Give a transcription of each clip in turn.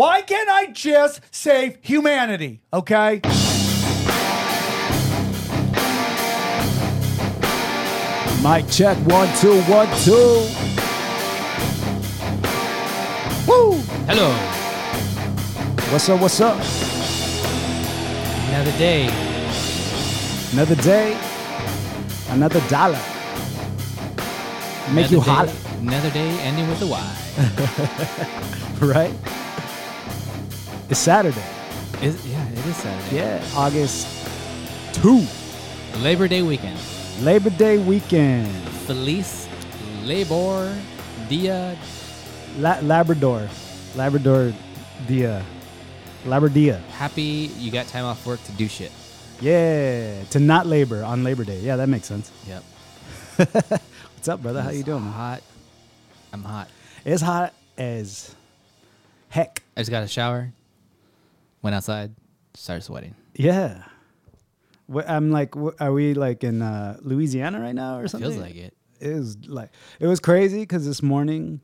Why can't I just save humanity? Okay. Mic check one two one two. Woo! Hello. What's up? What's up? Another day. Another day, another dollar. Make another you day, holler, Another day ending with a Y. right? It's Saturday. Is, yeah, it is Saturday. Yeah, August two, Labor Day weekend. Labor Day weekend. Feliz Labor Dia. La- Labrador, Labrador, dia, Labradia. Happy you got time off work to do shit. Yeah, to not labor on Labor Day. Yeah, that makes sense. Yep. What's up, brother? How you doing? man? Hot. I'm hot. It's hot as heck. I just got a shower. Went outside. Started sweating. Yeah. Wh- I'm like, are we like in uh, Louisiana right now or something? Feels like it. It was like it was crazy because this morning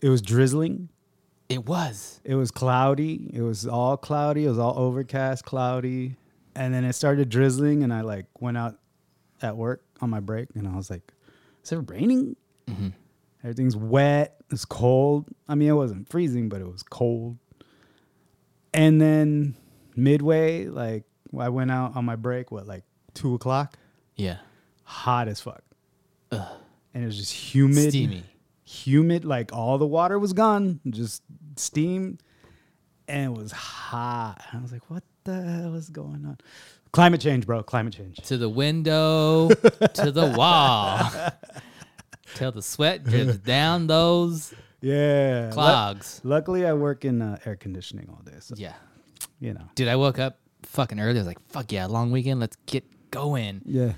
it was drizzling. It was. It was cloudy. It was all cloudy. It was all overcast, cloudy, and then it started drizzling. And I like went out at work on my break, and I was like, "Is it raining?" Mm-hmm. Everything's wet. It's cold. I mean, it wasn't freezing, but it was cold. And then midway, like I went out on my break. What, like two o'clock? Yeah. Hot as fuck. And it was just humid Steamy. humid, like all the water was gone, just steam, and it was hot. I was like, what the hell is going on? Climate change, bro. Climate change. To the window, to the wall. Till the sweat drips down those Yeah. Lu- clogs. luckily, I work in uh, air conditioning all day, so Yeah. you know. Dude, I woke up fucking early. I was like, fuck yeah, long weekend. Let's get going. Yeah.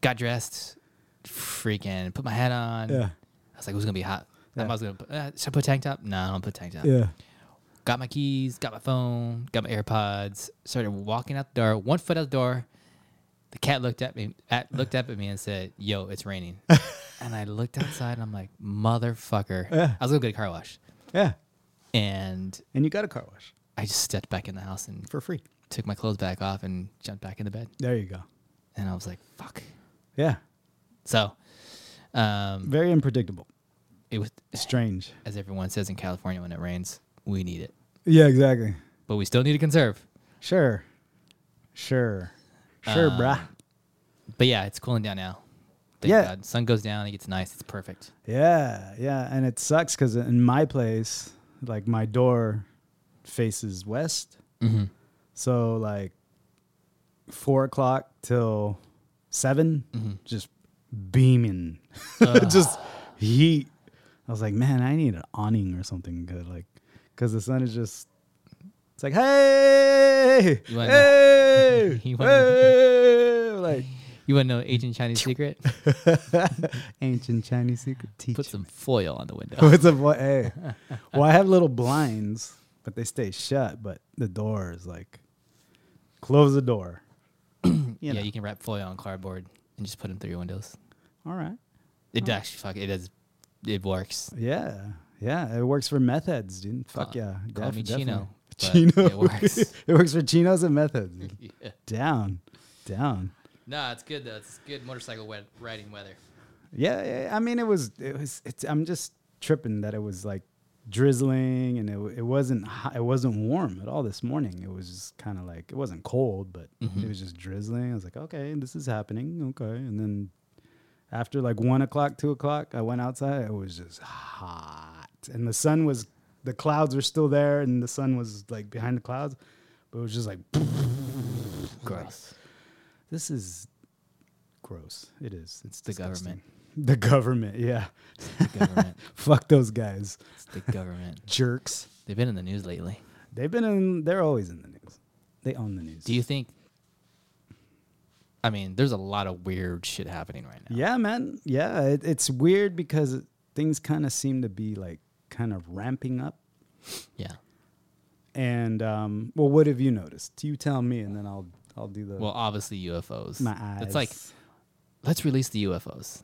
Got dressed, freaking put my hat on. Yeah. I was like, it was going to be hot. I was going to put, uh, should I put tank top? No, I don't put tank top. Yeah. Got my keys, got my phone, got my AirPods, started walking out the door, one foot out the door. The cat looked at me, at, looked up at me and said, yo, it's raining. and I looked outside and I'm like, motherfucker. Yeah. I was going to get a car wash. Yeah. And And you got a car wash I just stepped back in the house and for free. took my clothes back off and jumped back in the bed. There you go. And I was like, fuck. Yeah. So, um, Very unpredictable. it was, Strange. as everyone says in California, when it rains, we need it, Yeah, exactly. but we still need to conserve. Sure. Sure. Sure, Um, brah. But yeah, it's cooling down now. Thank Yeah. God. Sun goes down, it gets nice. It's perfect. Yeah, yeah, and it sucks because in my place, like my door faces west, Mm-hmm. so like four o'clock till 7 Mm-hmm. just beaming, just heat. I was like, man, I need an awning or something good, like, because the sun is just. It's like, hey, You wanna- hey, You wanna- hey, like You want to know ancient Chinese secret? ancient Chinese secret teacher. Put some foil on the window. What's up? What? Hey. Well, I have little blinds, but they stay shut. But the door is like, close the door. you yeah, know. you can wrap foil on cardboard and just put them through your windows. All right. It actually, fuck, it does, it works. Yeah. Yeah. It works for meth heads, dude. Fuck Call- yeah. call me Chino, but Chino. it works. it works for chinos and meth heads. dude. Yeah. Down. Down. Nah, it's good though. It's good motorcycle wet, riding weather. Yeah, yeah. I mean, it was. It was. It's. I'm just tripping that it was like drizzling and it. It wasn't. Hot, it wasn't warm at all this morning. It was just kind of like it wasn't cold, but mm-hmm. it was just drizzling. I was like, okay, this is happening. Okay, and then after like one o'clock, two o'clock, I went outside. It was just hot, and the sun was. The clouds were still there, and the sun was like behind the clouds, but it was just like. Gross. This is gross. It is. It's the disgusting. government. The government, yeah. The government. Fuck those guys. it's the government. Jerks. They've been in the news lately. They've been in they're always in the news. They own the news. Do you think? I mean, there's a lot of weird shit happening right now. Yeah, man. Yeah, it, it's weird because things kind of seem to be like kind of ramping up. Yeah. And um, well, what have you noticed? You tell me, and then I'll I'll do the Well, obviously UFOs. my eyes. It's like let's release the UFOs.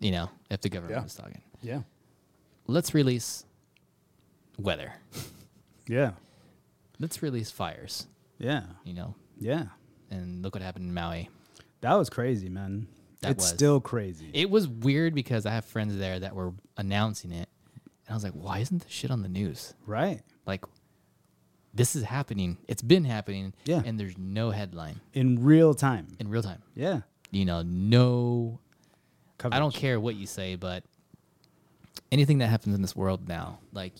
You know, if the government Yeah. is talking, yeah, let's release weather. Yeah. let's release fires. Yeah. You know, Yeah. and look what happened in Maui. That was crazy, man. That it's was. still crazy. It was weird because I have friends there that were announcing it, and I was like, why isn't this shit on the news? right. Like, this is happening. It's been happening. Yeah. And there's no headline In real time. in real time. Yeah. You know, no. I don't care what you say, but anything that happens in this world now, like,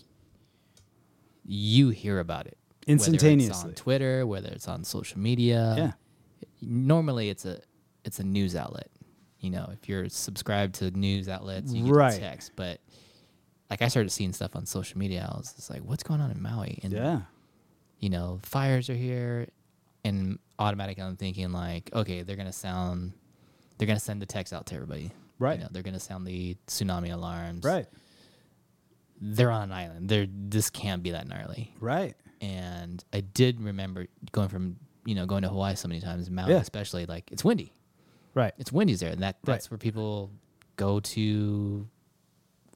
you hear about it Whether it's Instantaneously. on Twitter, whether it's on social media. Yeah. Normally, it's a it's a news outlet. You know, if you're subscribed to news outlets, you get Right. text. But like, I started seeing stuff on social media. I was just like, "What's going on in Maui?" And Yeah. you know, fires are here, and automatically I'm thinking like, okay, they're gonna sound, they're gonna send the text out to everybody. Right. You know, they're gonna sound the tsunami alarms. Right. They're on an island. They're this can't be that gnarly. Right. And I did remember going from you know going to Hawaii so many times, Maui Yeah. especially. Like it's windy. Right. It's windy there, and that Right. that's where people go to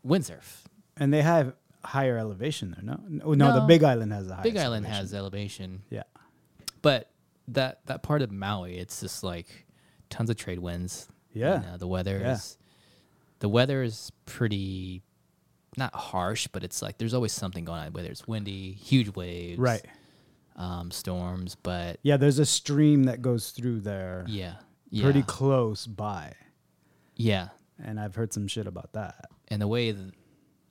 windsurf. And they have higher elevation there, no? No, no, the Big Island has a higher Big Island has elevation, Yeah. but that that part of Maui, it's just like tons of trade winds. you Yeah. know, the weather Yeah. is the weather is pretty not harsh, but it's like there's always something going on. Whether it's windy, huge waves, Right. um, storms, but Yeah, there's a stream that goes through there yeah, yeah, pretty close by. yeah. And I've heard some shit about that. And the way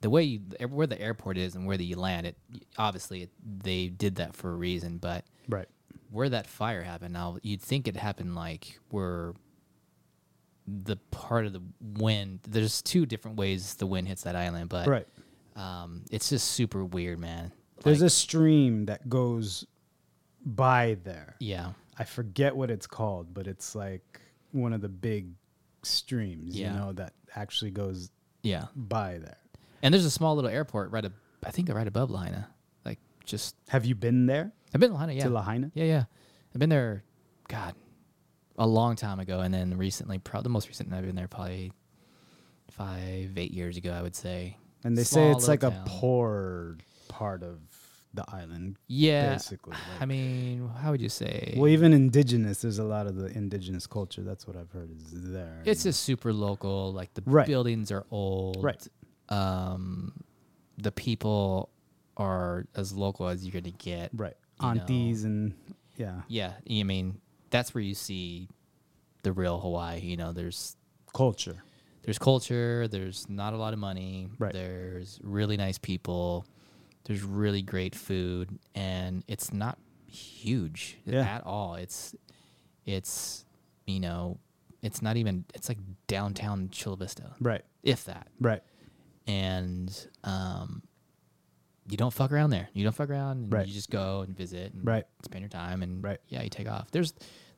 the, way you, where the airport is and where you land, it obviously it, they did that for a reason, but Right. where that fire happened now you'd think it happened like where the part of the wind there's two different ways the wind hits that island but Right. um it's just super weird man There's Like, a stream that goes by there. yeah I forget what it's called, but it's like one of the big streams, Yeah. you know, that actually goes yeah by there. And there's a small little airport right ab- i think right above lahaina like just Have you been there i've been to lahaina yeah to Lahaina? yeah yeah i've been there god a long time ago and then recently probably the most recent i've been there probably five eight years ago i would say And they Small say it's like little a poor part of the island. Yeah, basically, I mean, how would you say? Well, even indigenous, there's a lot of the indigenous culture. That's what I've heard is there. it's just super local. Like the Right. buildings are old. Right. Um, the people are as local as you're gonna get. right. you know. Aunties and yeah, Yeah, I mean, that's where you see the real Hawaii. You know, there's culture. there's culture. There's not a lot of money. Right. There's really nice people. There's really great food, and it's not huge Yeah. at all. It's it's you know it's not even it's like downtown Chula Vista, Right. if that. Right. And um, you don't fuck around there. You don't fuck around. And Right. You just go and visit. And Right. Spend your time and Right. yeah, you take off. There's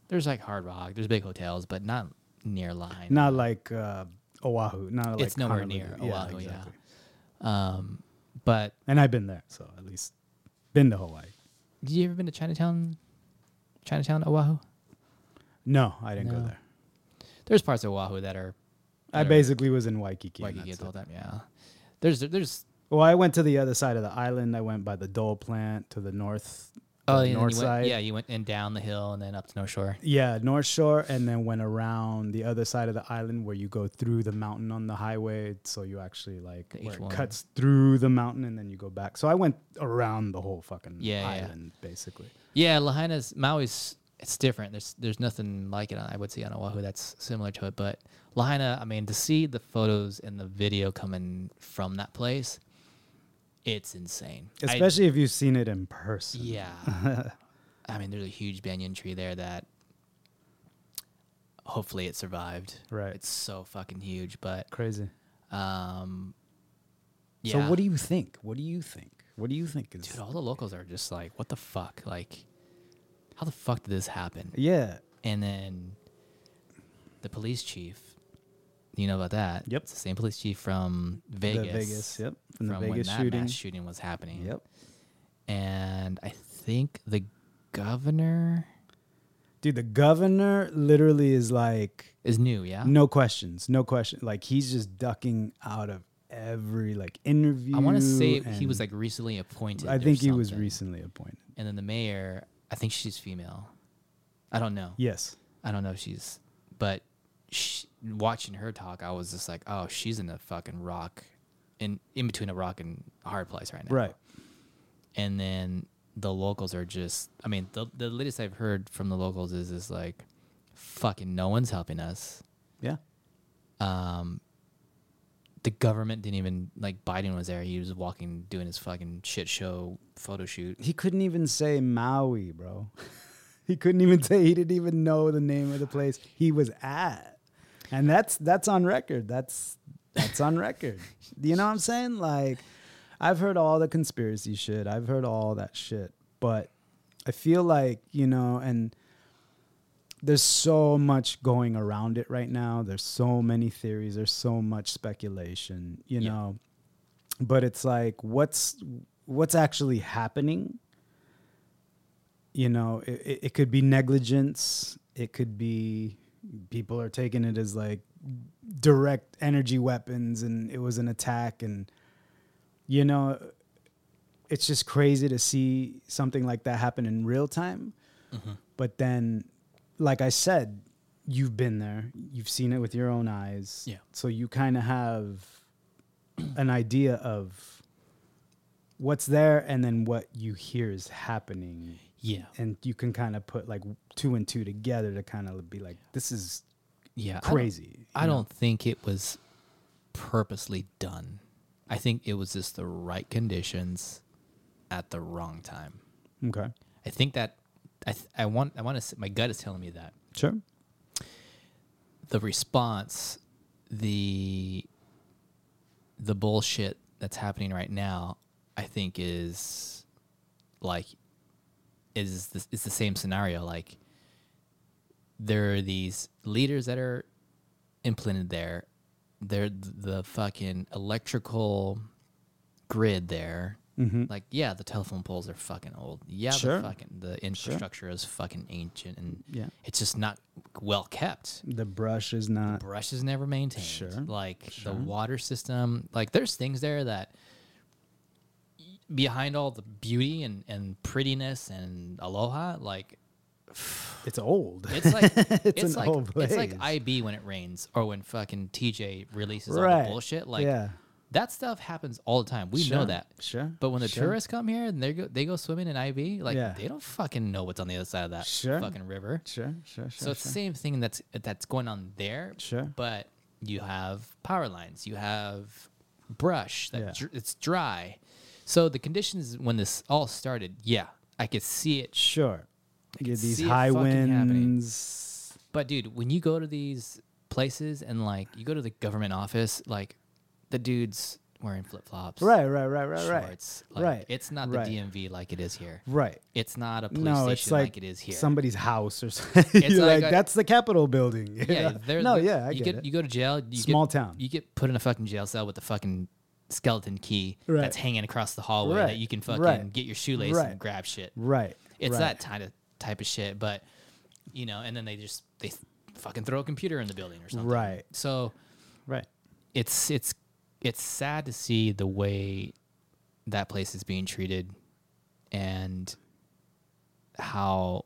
there's like Hard Rock. There's big hotels, but not near line. Not like uh, Oahu. Not like It's nowhere Honolulu. near Oahu, yeah. exactly. Um, but And I've been there, so at least been to Hawaii. Did you ever been to Chinatown? Chinatown, Oahu? No, I didn't go there. There's parts of Oahu that are I that are basically was in Waikiki. Waikiki that's the whole time. Yeah. There's there's Well, I went to the other side of the island. I went by the Dole plant to the north, oh the north you went, side. yeah you went and down the hill and then up to North Shore. Yeah, North Shore, and then went around the other side of the island where you go through the mountain on the highway. So you actually like where it cuts through the mountain and then you go back. So I went around the whole fucking Yeah, yeah. island basically. Yeah, Lahaina's Maui's it's different. There's there's nothing like it I would see on Oahu that's similar to it. But Lahaina, I mean, to see the photos and the video coming from that place, it's insane. I- Especially if you've seen it in person. Yeah. I mean, there's a huge banyan tree there that hopefully it survived. Right. It's so fucking huge, but Crazy. um yeah. So what do you think? What do you think? What do you think is Dude, all the locals are just like, what the fuck? Like how the fuck did this happen? Yeah. And then the police chief, you know about that? Yep. It's the same police chief from Vegas. The Vegas, yep. From the when Vegas that shooting. mass shooting was happening. Yep. And I think the governor Dude, the governor literally is like is new, yeah? no questions, no question. Like he's just ducking out of every like interview. I want to say he was like recently appointed. I think he was recently appointed. And then the mayor, I think she's female. I don't know. Yes. I don't know if she's, but she, watching her talk, I was just like, oh, she's in a fucking rock, in in between a rock and a hard place right now. Right. And then the locals are just, I mean, the the latest I've heard from the locals is is like, fucking no one's helping us. Yeah. Um, the government didn't even like Biden was there. He was walking, doing his fucking shit show photo shoot. He couldn't even say Maui, bro. he couldn't even say he didn't even know the name of the place he was at. And that's that's on record. That's that's on record. You know what I'm saying? Like I've heard all the conspiracy shit. I've heard all that shit. But I feel like, you know, and there's so much going around it right now. There's so many theories. There's so much speculation, you Yeah. know. But it's like what's what's actually happening? You know, it, it, it could be negligence. It could be people are taking it as like direct energy weapons and it was an attack and you know it's just crazy to see something like that happen in real time Mm-hmm. but then like i said you've been there you've seen it with your own eyes Yeah. so you kind of have an idea of what's there and then what you hear is happening Yeah, and you can kind of put like two and two together to kind of be like this is yeah. I don't- crazy I don't think it was purposely done. I think it was just the right conditions at the wrong time. okay I think that I th- I want I want to my gut is telling me that. Sure. The response the the bullshit that's happening right now I think is like is the, it's the same scenario. Like there are these leaders that are implanted there. They're the fucking electrical grid there Mm-hmm. like yeah the telephone poles are fucking old yeah Sure. the fucking the infrastructure is fucking ancient and Yeah. it's just not well kept the brush is not The brush is never maintained. Sure, Like sure. the water system, like there's things there that behind all the beauty and, and prettiness and aloha, like it's old it's like it's, an like it's like. IB when it rains or when fucking TJ releases all the bullshit. Like yeah that stuff happens all the time. We know that. sure But when the sure. tourists come here and they go they go swimming in IB, like Yeah. they don't fucking know what's on the other side of that Sure. fucking river. sure sure sure So it's the sure. same thing that's that's going on there. Sure. But you have power lines, you have brush that Yeah. dr- it's dry. So the conditions when this all started, yeah, I could see it. Sure. You get could these see it high fucking happening. winds. But dude, when you go to these places and like you go to the government office, like the dude's wearing flip flops, Right, right, right, right, right. Like, Right, It's not right. the DMV like it is here. Right. It's not a police No, station it's like, like, it is here. somebody's house or something. It's like like, a- that's the Capitol building. Yeah, no, yeah, I you get, get you go to jail. You Small get, town. You get put in a fucking jail cell with the fucking skeleton key Right. that's hanging across the hallway Right, that you can fucking right, get your shoelace right. and grab shit. right. It's right. that kind of type of shit. But you know, and then they just they fucking throw a computer in the building or something. Right. So Right. it's it's it's sad to see the way that place is being treated and how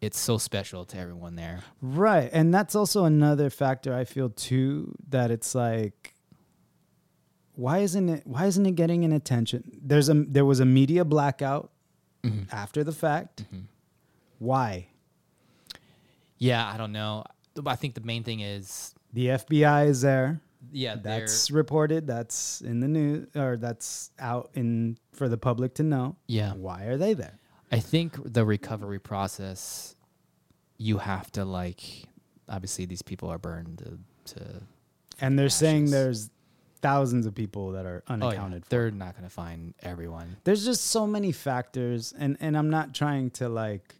it's so special to everyone there. Right. And that's also another factor I feel too that it's like why isn't it why isn't it getting an attention? There's a there was a media blackout Mm-hmm. after the fact. Why? Yeah, I don't know. I think the main thing is, The FBI is there. Yeah, That's reported. That's in the news or that's out in for the public to know. yeah. Why are they there? I think the recovery process, you have to like. Obviously, these people are burned to. to And they're saying there's thousands of people that are oh, yeah, unaccounted for. they're not going to find everyone. there's just so many factors and and i'm not trying to like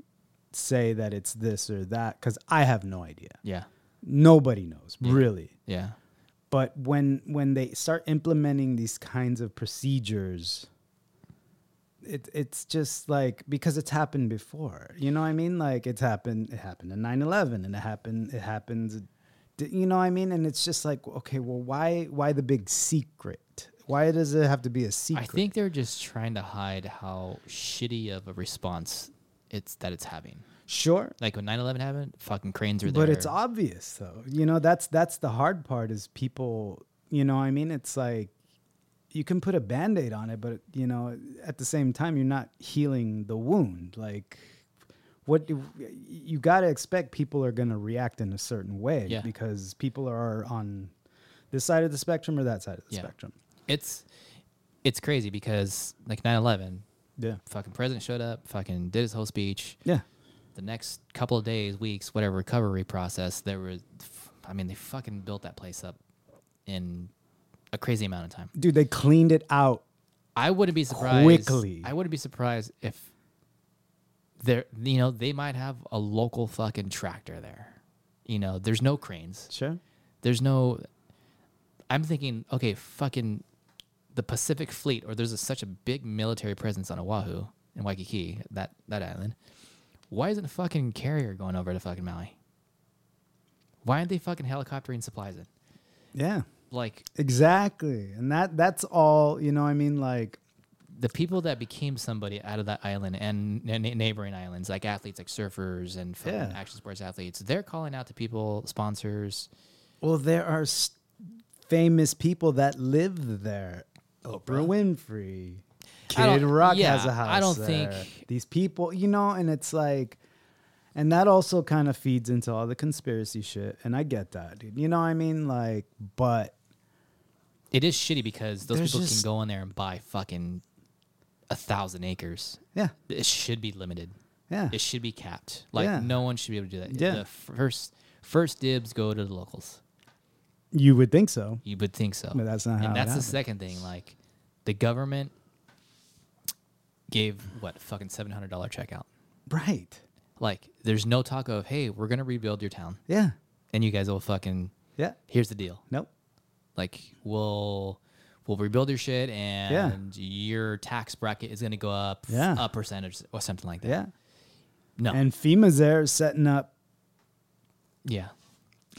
say that it's this or that because i have no idea Yeah, nobody knows Yeah. really yeah, but when when they start implementing these kinds of procedures it, it's just like because it's happened before you know what i mean like it's happened it happened in 9-11 and it happened it happens You know what I mean? And it's just like, okay, well, why why the big secret? Why does it have to be a secret? I think they're just trying to hide how shitty of a response it's that it's having. Sure. Like when 9/11 happened, fucking cranes were there. But it's obvious though. You know, that's that's the hard part is people, you know, I mean, it's like you can put a band-aid on it, but you know, at the same time you're not healing the wound. Like what do, you got to expect people are going to react in a certain way Yeah. because people are on this side of the spectrum or that side of the Yeah. spectrum. it's it's crazy because like 9/11, Yeah. fucking president showed up, fucking did his whole speech. Yeah. The next couple of days, weeks, whatever recovery process, there was, I mean, they fucking built that place up in a crazy amount of time. Dude, they cleaned it out. I wouldn't be surprised. Quickly. I wouldn't be surprised if there, you know, they might have a local fucking tractor there. You know, there's no cranes. Sure. There's no. I'm thinking, okay, fucking the Pacific Fleet, or there's a, such a big military presence on Oahu and Waikiki, that that island. Why isn't a fucking carrier going over to fucking Maui? Why aren't they fucking helicoptering supplies in? Yeah. Like Exactly. And that that's all, you know, what I mean like the people that became somebody out of that island and n- neighboring islands, like athletes, like surfers and Yeah. action sports athletes, they're calling out to people, sponsors. Well, there are s- famous people that live there. Oh, Oprah Winfrey, I don't- Kid Rock yeah, has a house. I don't there. think- these people, you know, and it's like, and that also kind of feeds into all the conspiracy shit. And I get that, dude. You know what I mean? Like, but It is shitty because those people just- can go in there and buy fucking a thousand acres. yeah, It should be limited. yeah, It should be capped. Like Yeah. no one should be able to do that. Yeah. The first first dibs go to the locals. you would think so. You would think so. But that's not how And that's the second thing. Like the government gave what fucking seven hundred dollar check out. Right. Like there's no talk of hey we're gonna rebuild your town Yeah. and you guys will fucking Yeah. here's the deal. Nope. Like we'll we'll rebuild your shit and your tax bracket is gonna go up Yeah. a percentage or something like that. Yeah. No. And FEMA's there setting up yeah.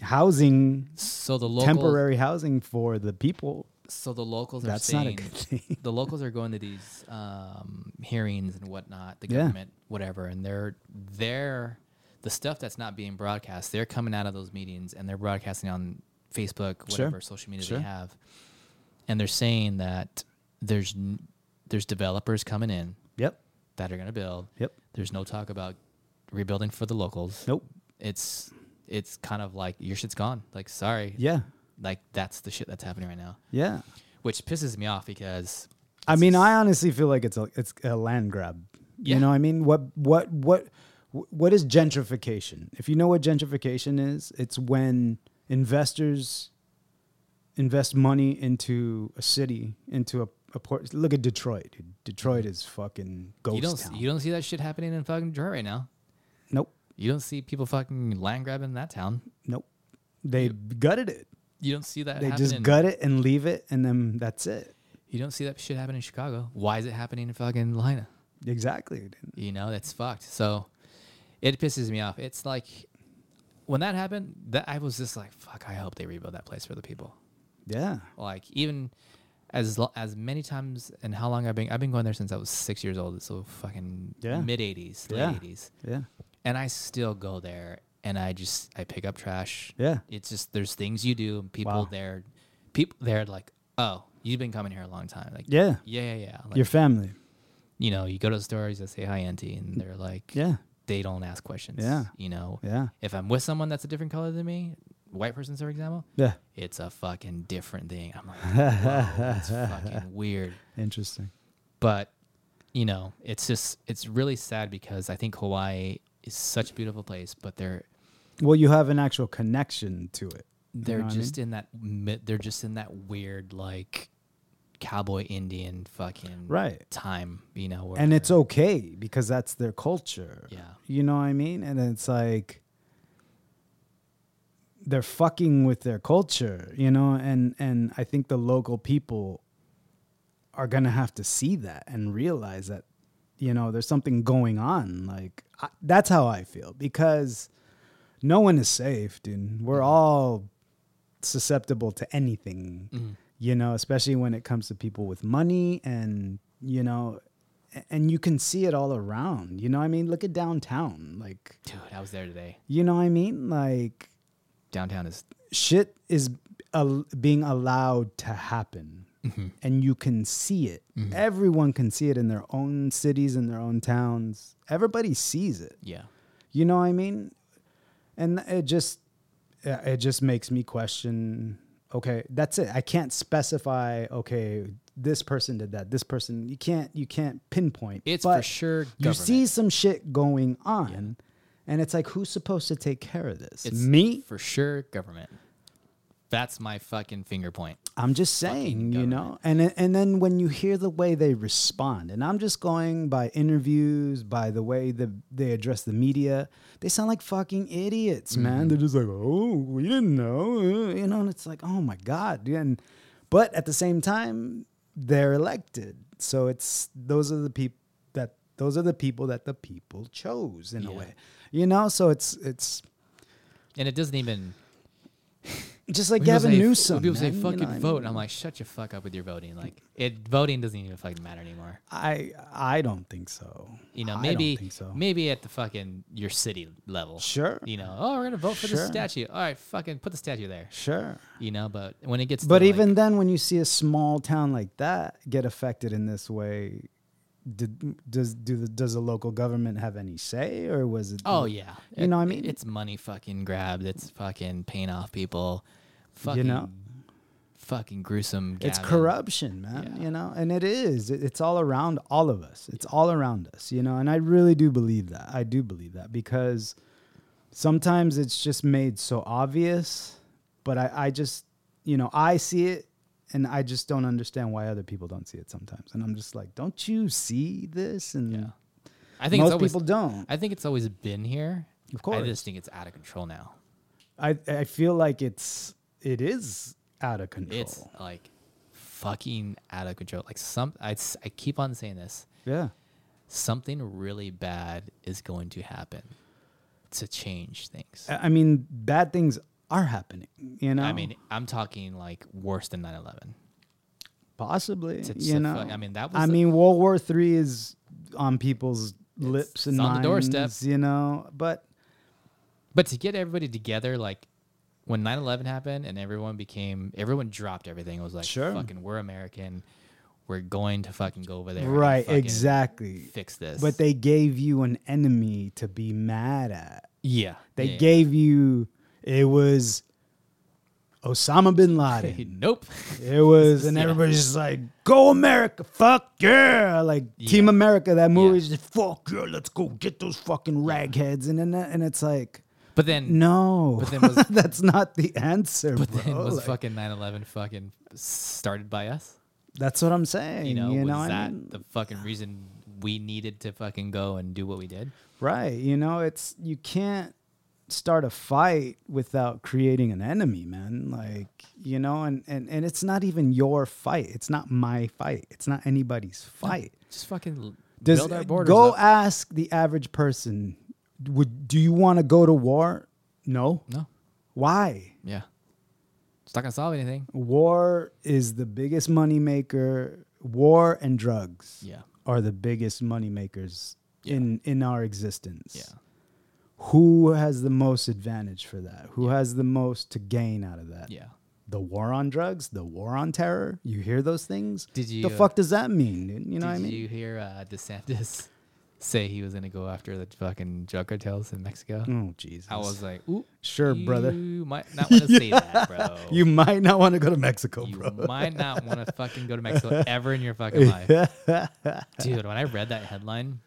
housing, So the local temporary housing for the people. So the locals are That's not a saying good thing. the locals are going to these um, hearings and whatnot, the Yeah. government, whatever, and they're they're the stuff that's not being broadcast. They're coming out of those meetings and they're broadcasting on Facebook, Sure. whatever social media Sure. they have, and they're saying that there's n- there's developers coming in Yep. that are going to build. Yep. There's no talk about rebuilding for the locals. Nope. It's it's kind of like your shit's gone. Like sorry. Yeah. Like that's the shit that's happening right now, Yeah. which pisses me off because I mean, I honestly feel like it's a it's a land grab. Yeah. You know what I mean? What what what what is gentrification? If you know what gentrification is, it's when investors invest money into a city, into a, a port. Look at Detroit. Dude. Detroit is fucking ghost you don't town. you don't see that shit happening in fucking Detroit right now. nope. You don't see people fucking land grabbing in that town. Nope. They gutted it. You don't see that. They happening. just gut it and leave it, and then that's it. You don't see that shit happen in Chicago. Why is it happening in fucking Lahaina? Exactly. You know that's fucked. So it pisses me off. It's like when that happened, that I was just like, fuck. I hope they rebuild that place for the people. Yeah. Like even as lo- as many times and how long I've been I've been going there since I was six years old. So fucking Yeah. mid eighties, late Yeah. eighties, Yeah. and I still go there and I just I pick up trash. Yeah. It's just there's things you do and people Wow. there, people there like oh you've been coming here a long time like Yeah. yeah yeah yeah like, Your family. you know you go to the stores they say hi auntie and mm. they're like Yeah. they don't ask questions Yeah. you know Yeah. if I'm with someone that's a different color than me white person for example Yeah. it's a fucking different thing I'm like whoa it's fucking weird Interesting. but you know it's just it's really sad because I think Hawaii is such a beautiful place but they're Well, you have an actual connection to it. They're know what I just in that they're just in that weird like cowboy Indian fucking Right. time, you know. And it's okay because that's their culture. Yeah. You know what I mean? And it's like they're fucking with their culture, you know, and and I think the local people are going to have to see that and realize that you know, there's something going on. Like I, that's how I feel because no one is safe, dude. We're all susceptible to anything, Mm-hmm. you know, especially when it comes to people with money and, you know, and you can see it all around. You know what I mean? Look at downtown. Like, Dude, I was there today. you know what I mean? Like, Downtown is shit is al- being allowed to happen Mm-hmm. and you can see it everyone can see it in their own cities in their own towns everybody sees it yeah. you know what i mean and it just uh, it just makes me question okay that's it. I can't specify okay this person did that this person you can't you can't pinpoint. It's for but sure you see some shit going on and it's like who's supposed to take care of this? It's me? for sure government. That's my fucking finger point. I'm just saying, you know, and and then when you hear the way they respond, and I'm just going by interviews, by the way the, they address the media, they sound like fucking idiots, Mm-hmm. man. They're just like, oh, we didn't know, uh," you know, and it's like, oh my god, and but at the same time, they're elected, so it's those are the people that those are the people that the people chose in a way, you know. So it's it's And it doesn't even just like Gavin say- Newsom. People say man, you know fucking what I vote, mean? and I'm like, shut your fuck up with your voting. Like it voting doesn't even fucking matter anymore. I I don't think so. You know, I maybe don't think so. maybe at the fucking your city level. Sure. You know, oh, we're gonna vote for Sure. the statue. All right, fucking put the statue there. Sure. You know, but when it gets, to, But like- even then, when you see a small town like that get affected in this way, did, does do the, does the local government have any say, or was it? oh yeah, You know what I mean? It's money fucking grabbed. It's fucking paying off people. Fucking, You know? fucking gruesome. it's corruption, man. Yeah. You know, and it is. It, it's all around all of us. It's all around us. You know, and I really do believe that. I do believe that because sometimes it's just made so obvious, but I, I just, you know, I see it. And I just don't understand why other people don't see it sometimes. And I'm just like, don't you see this? And Yeah. I think most it's always, people don't. I think it's always been here. Of course. I just think it's out of control now. I I feel like it's it is out of control. It's like fucking out of control. Like some, I I keep on saying this. yeah. Something really bad is going to happen to change things. I mean, bad things are happening. You know. I mean, I'm talking like worse than 9/11. possibly. to- you to know. fuck- I mean, that was I mean, World War Three is on people's lips and on the doorstep. You know, but But to get everybody together, like when 9/11 happened, and everyone became, everyone dropped everything. It was like, Sure. fucking, we're American. We're going to fucking go over there. right, exactly. Fix this. But they gave you an enemy to be mad at. yeah, They yeah. gave you it was Osama bin Laden. nope. It was, and everybody's just like, "Go America, fuck yeah!" Like Team America, that movie is just fuck yeah, let's go get those fucking ragheads, and then and it's like, But then, no, But then was- that's not the answer, but bro. then was Like, fucking 9/11 fucking started by us? that's what I'm saying. You know, you was know, I mean? the fucking reason we needed to fucking go and do what we did? right? You know, it's you can't start a fight without creating an enemy, man. Like you know, and and and it's not even your fight. It's not my fight. It's not anybody's fight. Just fucking Does build our borders go up. ask the average person, would do you want to go to war? No. no, Why? yeah, it's not gonna solve anything. War is the biggest money maker. War and drugs Yeah, are the biggest money makers Yeah. in in our existence. yeah. Who has the most advantage for that? Who has the most to gain out of that? Yeah. The war on drugs, the war on terror. You hear those things? Did you, The fuck does that mean? dude? You know what I mean? Did you hear uh, DeSantis say he was gonna go after the fucking drug cartels in Mexico? oh Jesus! I was like, ooh, Sure, brother. You might not want to say that, bro. You might not want to go to Mexico, You bro. might not want to fucking go to Mexico ever in your fucking life. Dude, when I read that headline,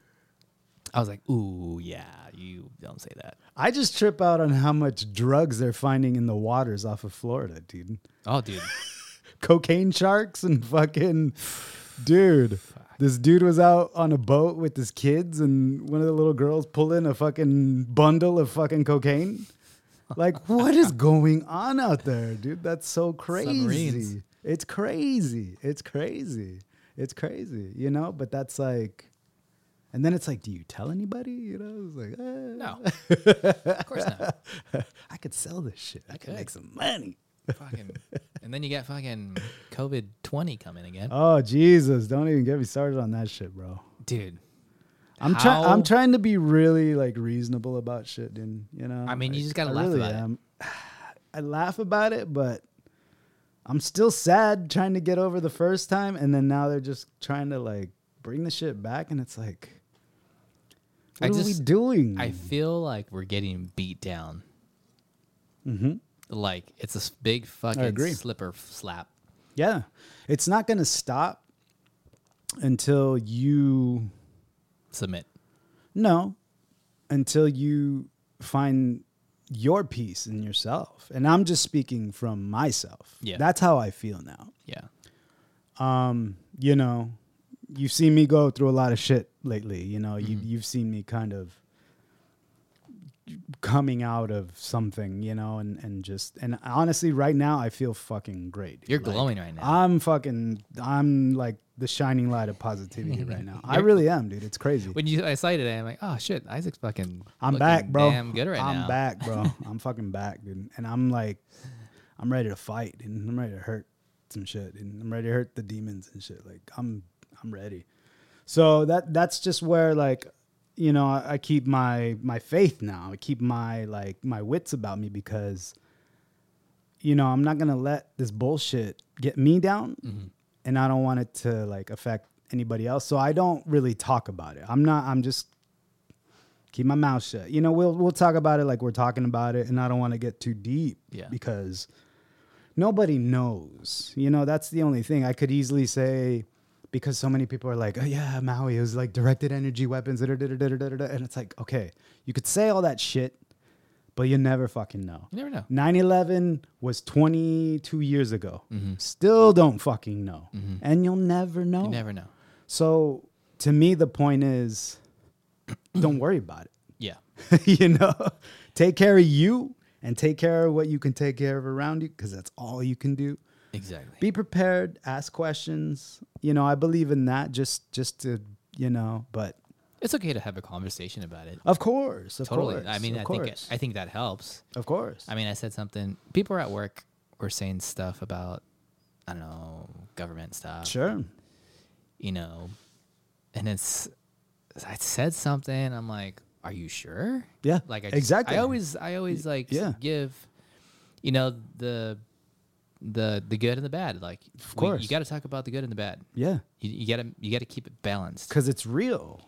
I was like, ooh, yeah, you don't say that. I just trip out on how much drugs they're finding in the waters off of Florida, dude. Oh, dude. Cocaine sharks and fucking dude. This dude was out on a boat with his kids, and one of the little girls pulled in a fucking bundle of fucking cocaine. Like, what is going on out there, dude? That's so crazy. Submarines. It's crazy. It's crazy. It's crazy, you know? But that's like, and then it's like, do you tell anybody? You know, it's like, eh. No. of course not. I could sell this shit. I could could. make some money. fucking, and then you got fucking COVID twenty coming again, Oh Jesus! Don't even get me started on that shit, bro. dude. I'm trying. I'm trying to be really like reasonable about shit, dude. You know. I mean, you just gotta I laugh really about it. I laugh about it, but I'm still sad trying to get over the first time, and then now they're just trying to like bring the shit back, and it's like, I what are we just- doing? I feel like we're getting beat down. mm-hmm. Like it's a big fucking slipper slap. Yeah, it's not gonna stop until you Submit. No, until you find your peace in yourself. And I'm just speaking from myself. Yeah. That's how I feel now. Yeah. Um, you know, you've seen me go through a lot of shit lately. You know, you Mm-hmm. you've seen me kind of coming out of something, you know, and and just and honestly right now I feel fucking great. You're Like, glowing right now. I'm fucking I'm like the shining light of positivity right now. I really am, dude. It's crazy. when you I saw you today, I'm like, oh shit, Isaac's fucking. I'm back, bro. Damn good right now. I'm now. back, bro. I'm fucking back, dude. And I'm like, I'm ready to fight, and I'm ready to hurt some shit, and I'm ready to hurt the demons and shit. Like, I'm, I'm ready. So that that's just where like, you know, I, I keep my my faith now. I keep my like my wits about me because, you know, I'm not gonna let this bullshit get me down, Mm-hmm. and I don't want it to like affect anybody else. So I don't really talk about it. I'm not. I'm just keep my mouth shut. You know, we'll we'll talk about it like we're talking about it, and I don't want to get too deep Yeah. because nobody knows. You know, that's the only thing I could easily say because so many people are like, oh yeah, Maui was like directed energy weapons, da, da, da, da, da, da, da," and it's like, okay, you could say all that shit, but you never fucking know. You never know. 9/11 was 22 years ago. Mhm. Still don't fucking know, Mhm. and you'll never know. You never know. So to me, the point is, don't worry about it. Yeah. you know, take care of you and take care of what you can take care of around you because that's all you can do. Exactly. Be prepared, ask questions. You know, I believe in that. Just, just to you know, but it's okay to have a conversation about it. of course, of totally. course. I mean, I course, think it, I think that helps. of course. I mean, I said something. People at work were saying stuff about I don't know government stuff. sure. You know, and it's I said something. I'm like, are you sure? Yeah, Like I just, exactly. I always I always like yeah. give, you know the the the good and the bad. Like Of we- course. you got to talk about the good and the bad. Yeah, You, you gotta you gotta keep it balanced. because it's real.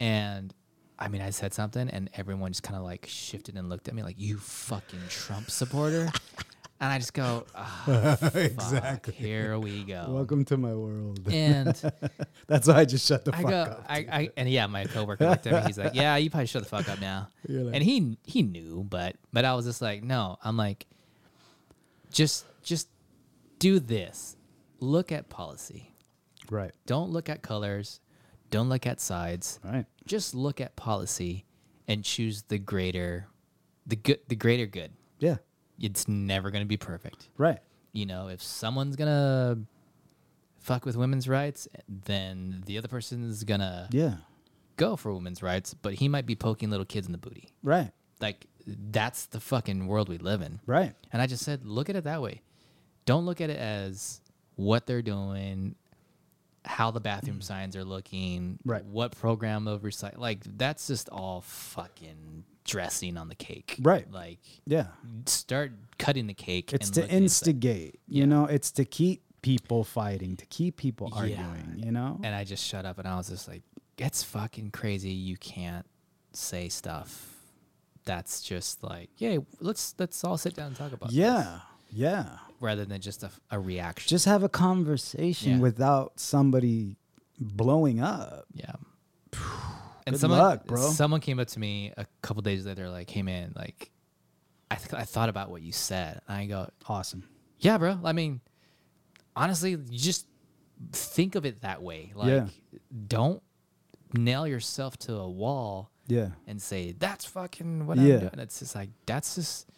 And I mean, I said something, and everyone just kind of like shifted and looked at me like, "You fucking Trump supporter," and I just go, "Ah, fuck, Here we go. Welcome to my world. And That's why I just shut the I fuck go, up. I, I, and yeah, my coworker looked at me. He's like, "Yeah, you probably shut the fuck up now." Like- and he he knew, but but I was just like, "No." I'm like, just just do this. Look at policy. right, Don't look at colors. Don't look at sides. right. just look at policy and choose the greater the good the greater good Yeah, it's never going to be perfect right. you know if someone's going to fuck with women's rights then the other person's going to Yeah, go for women's rights but he might be poking little kids in the booty right, like that's the fucking world we live in right. and i just said look at it that way don't look at it as what they're doing how the bathroom signs are looking Mm. Right. what program of recite like that's just all fucking dressing on the cake Right. like Yeah. start cutting the cake It's and to instigate, you Yeah. know, it's to keep people fighting, to keep people Yeah. arguing, you know? and i just shut up and i was just like it's fucking crazy you can't say stuff that's just like yeah let's let's all sit down and talk about this," Yeah. yeah. Rather than just a, a reaction Just have a conversation Yeah. without somebody blowing up. Yeah. And Good someone, luck, bro. someone came up to me a couple days later, like, "Hey, man, like, I th- I thought about what you said." And I go, Awesome. "Yeah, bro. I mean, honestly, you just think of it that way. Like, Yeah. don't nail yourself to a wall Yeah. and say that's fucking what Yeah. I'm doing." It's just like that's just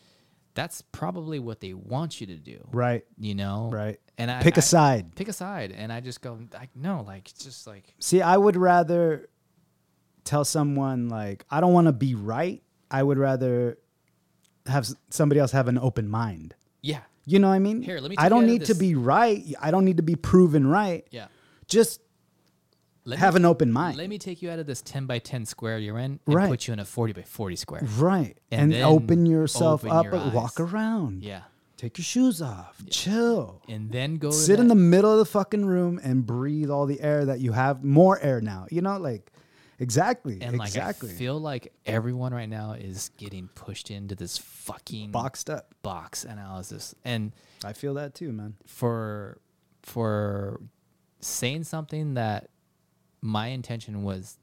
that's probably what they want you to do, Right. you know? Right. And I Pick a a side. Pick a side, and I just go, like, no, like, it's just like, See, I would rather tell someone like I don't want to be right. I would rather have somebody else have an open mind. yeah, You know what I mean? Here, let me I don't need to be right. I don't need to be proven right. Yeah. Just Let have me, an open mind. Let me take you out of this 10 by 10 square you're in and Right. put you in a 40 by 40 square. right. And And, open yourself open up your and walk around. Yeah. Take your shoes off. Chill. And then go Sit in the middle of the fucking room and breathe all the air that you have. More air now. You know, like exactly. and like exactly. I feel like everyone right now is getting pushed into this fucking boxed up. box analysis. And I feel that too, man. for for saying something that my intention was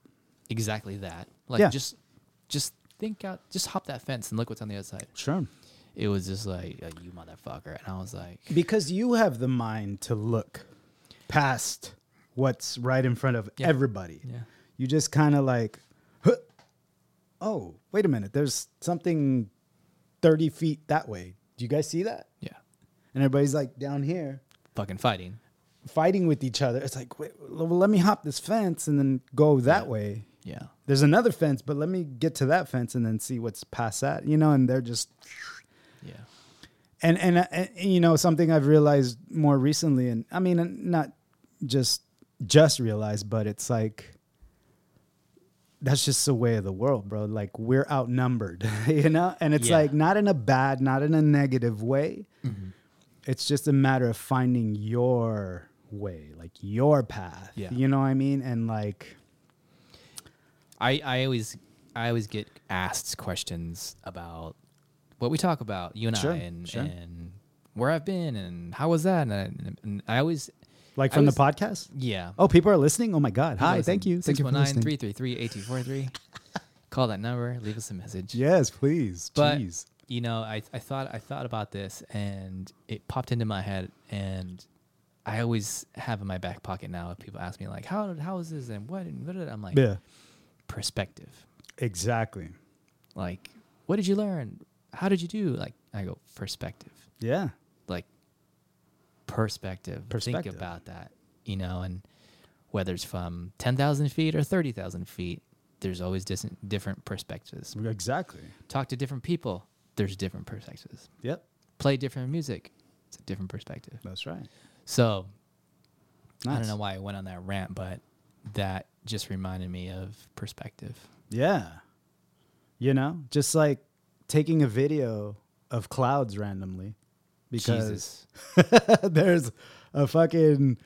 exactly that. Like Yeah. just just think out just hop that fence and look what's on the other side. Sure. It was just like uh, you motherfucker. And I was like Because you have the mind to look past what's right in front of Yeah. everybody. Yeah. You just kind of like, huh, oh, wait a minute. There's something 30 feet that way. Do you guys see that? Yeah. And everybody's like down here Fucking fighting. Fighting with each other. It's like, wait, well, let me hop this fence and then go that Yeah. way. Yeah. There's another fence, but let me get to that fence and then see what's past that, you know, and they're just Yeah. and and, uh, and you know something I've realized more recently, and I mean not just just realized, but it's like that's just the way of the world, bro. Like we're outnumbered, you know, and it's Yeah. like not in a bad, not in a negative way. Mm-hmm. It's just a matter of finding your way, like your path. Yeah. You know what I mean? And like, I, I always I always get asked questions about what we talk about, you and Sure, I, and sure. and where I've been and how was that, and I, and I always like from was- the podcast. yeah. Oh, people are listening. Oh my God! Hi, thank you. Thank you for 619 listening. 333 1843. Call that number, leave us a message. Yes, please. But Jeez. you know, I, I thought I thought about this and it popped into my head and I always have in my back pocket now if people ask me like how how is this and what and what I'm like Yeah, perspective. exactly. Like what did you learn? How did you do? Like I go perspective. Yeah. Like perspective. Perspective. Think about that. You know, and whether it's from ten thousand feet or thirty thousand feet, there's always dis- different perspectives. Exactly. Talk to different people, there's different perspectives. Yep. Play different music, it's a different perspective. That's right. So I don't know why I went on that rant, but that just reminded me of perspective. Yeah. You know, just like taking a video of clouds randomly because there's a fucking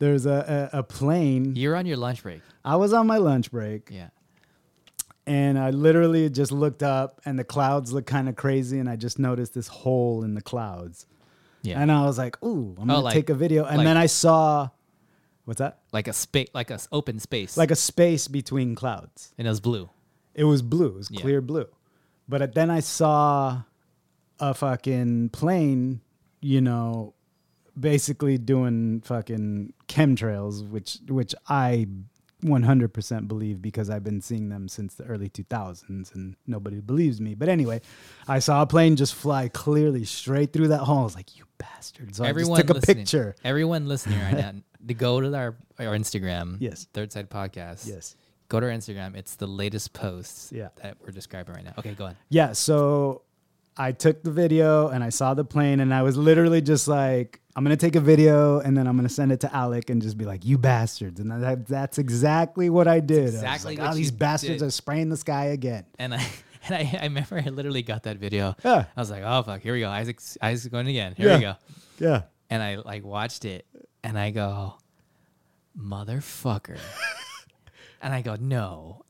there's a, a, a plane. You're on your lunch break. I was on my lunch break Yeah. and I literally just looked up and the clouds look kind of crazy and I just noticed this hole in the clouds. Yeah. And I was like, "Ooh, I'm Oh, to like- take a video." And like- then I saw what's that? like a space like a s- open space. Like a space between clouds. and it was blue. It was blue. It was Yeah. clear blue. But then I saw a fucking plane, you know, basically doing fucking chemtrails, which which I 100% believe because I've been seeing them since the early 2000s and nobody believes me. But anyway, I saw a plane just fly clearly straight through that hole. I was like, "You bastard!" So everyone I just took a picture. Everyone listening right now, to go to our our Instagram. Yes. Third Side Podcast. Yes. Go to our Instagram. It's the latest posts Yeah. that we're describing right now. Okay, go on. Yeah, so I took the video and I saw the plane and I was literally just like, I'm gonna take a video and then I'm gonna send it to Alec and just be like, "You bastards!" And that, that's exactly what I did. I was exactly like, what oh, these bastards did." are spraying the sky again. And I and I, I remember I literally got that video. Yeah. I was like, oh fuck, here we go. Isaac's Isaac's going again. Here Yeah. we go. Yeah, And I like watched it and I go, motherfucker. and I go, no.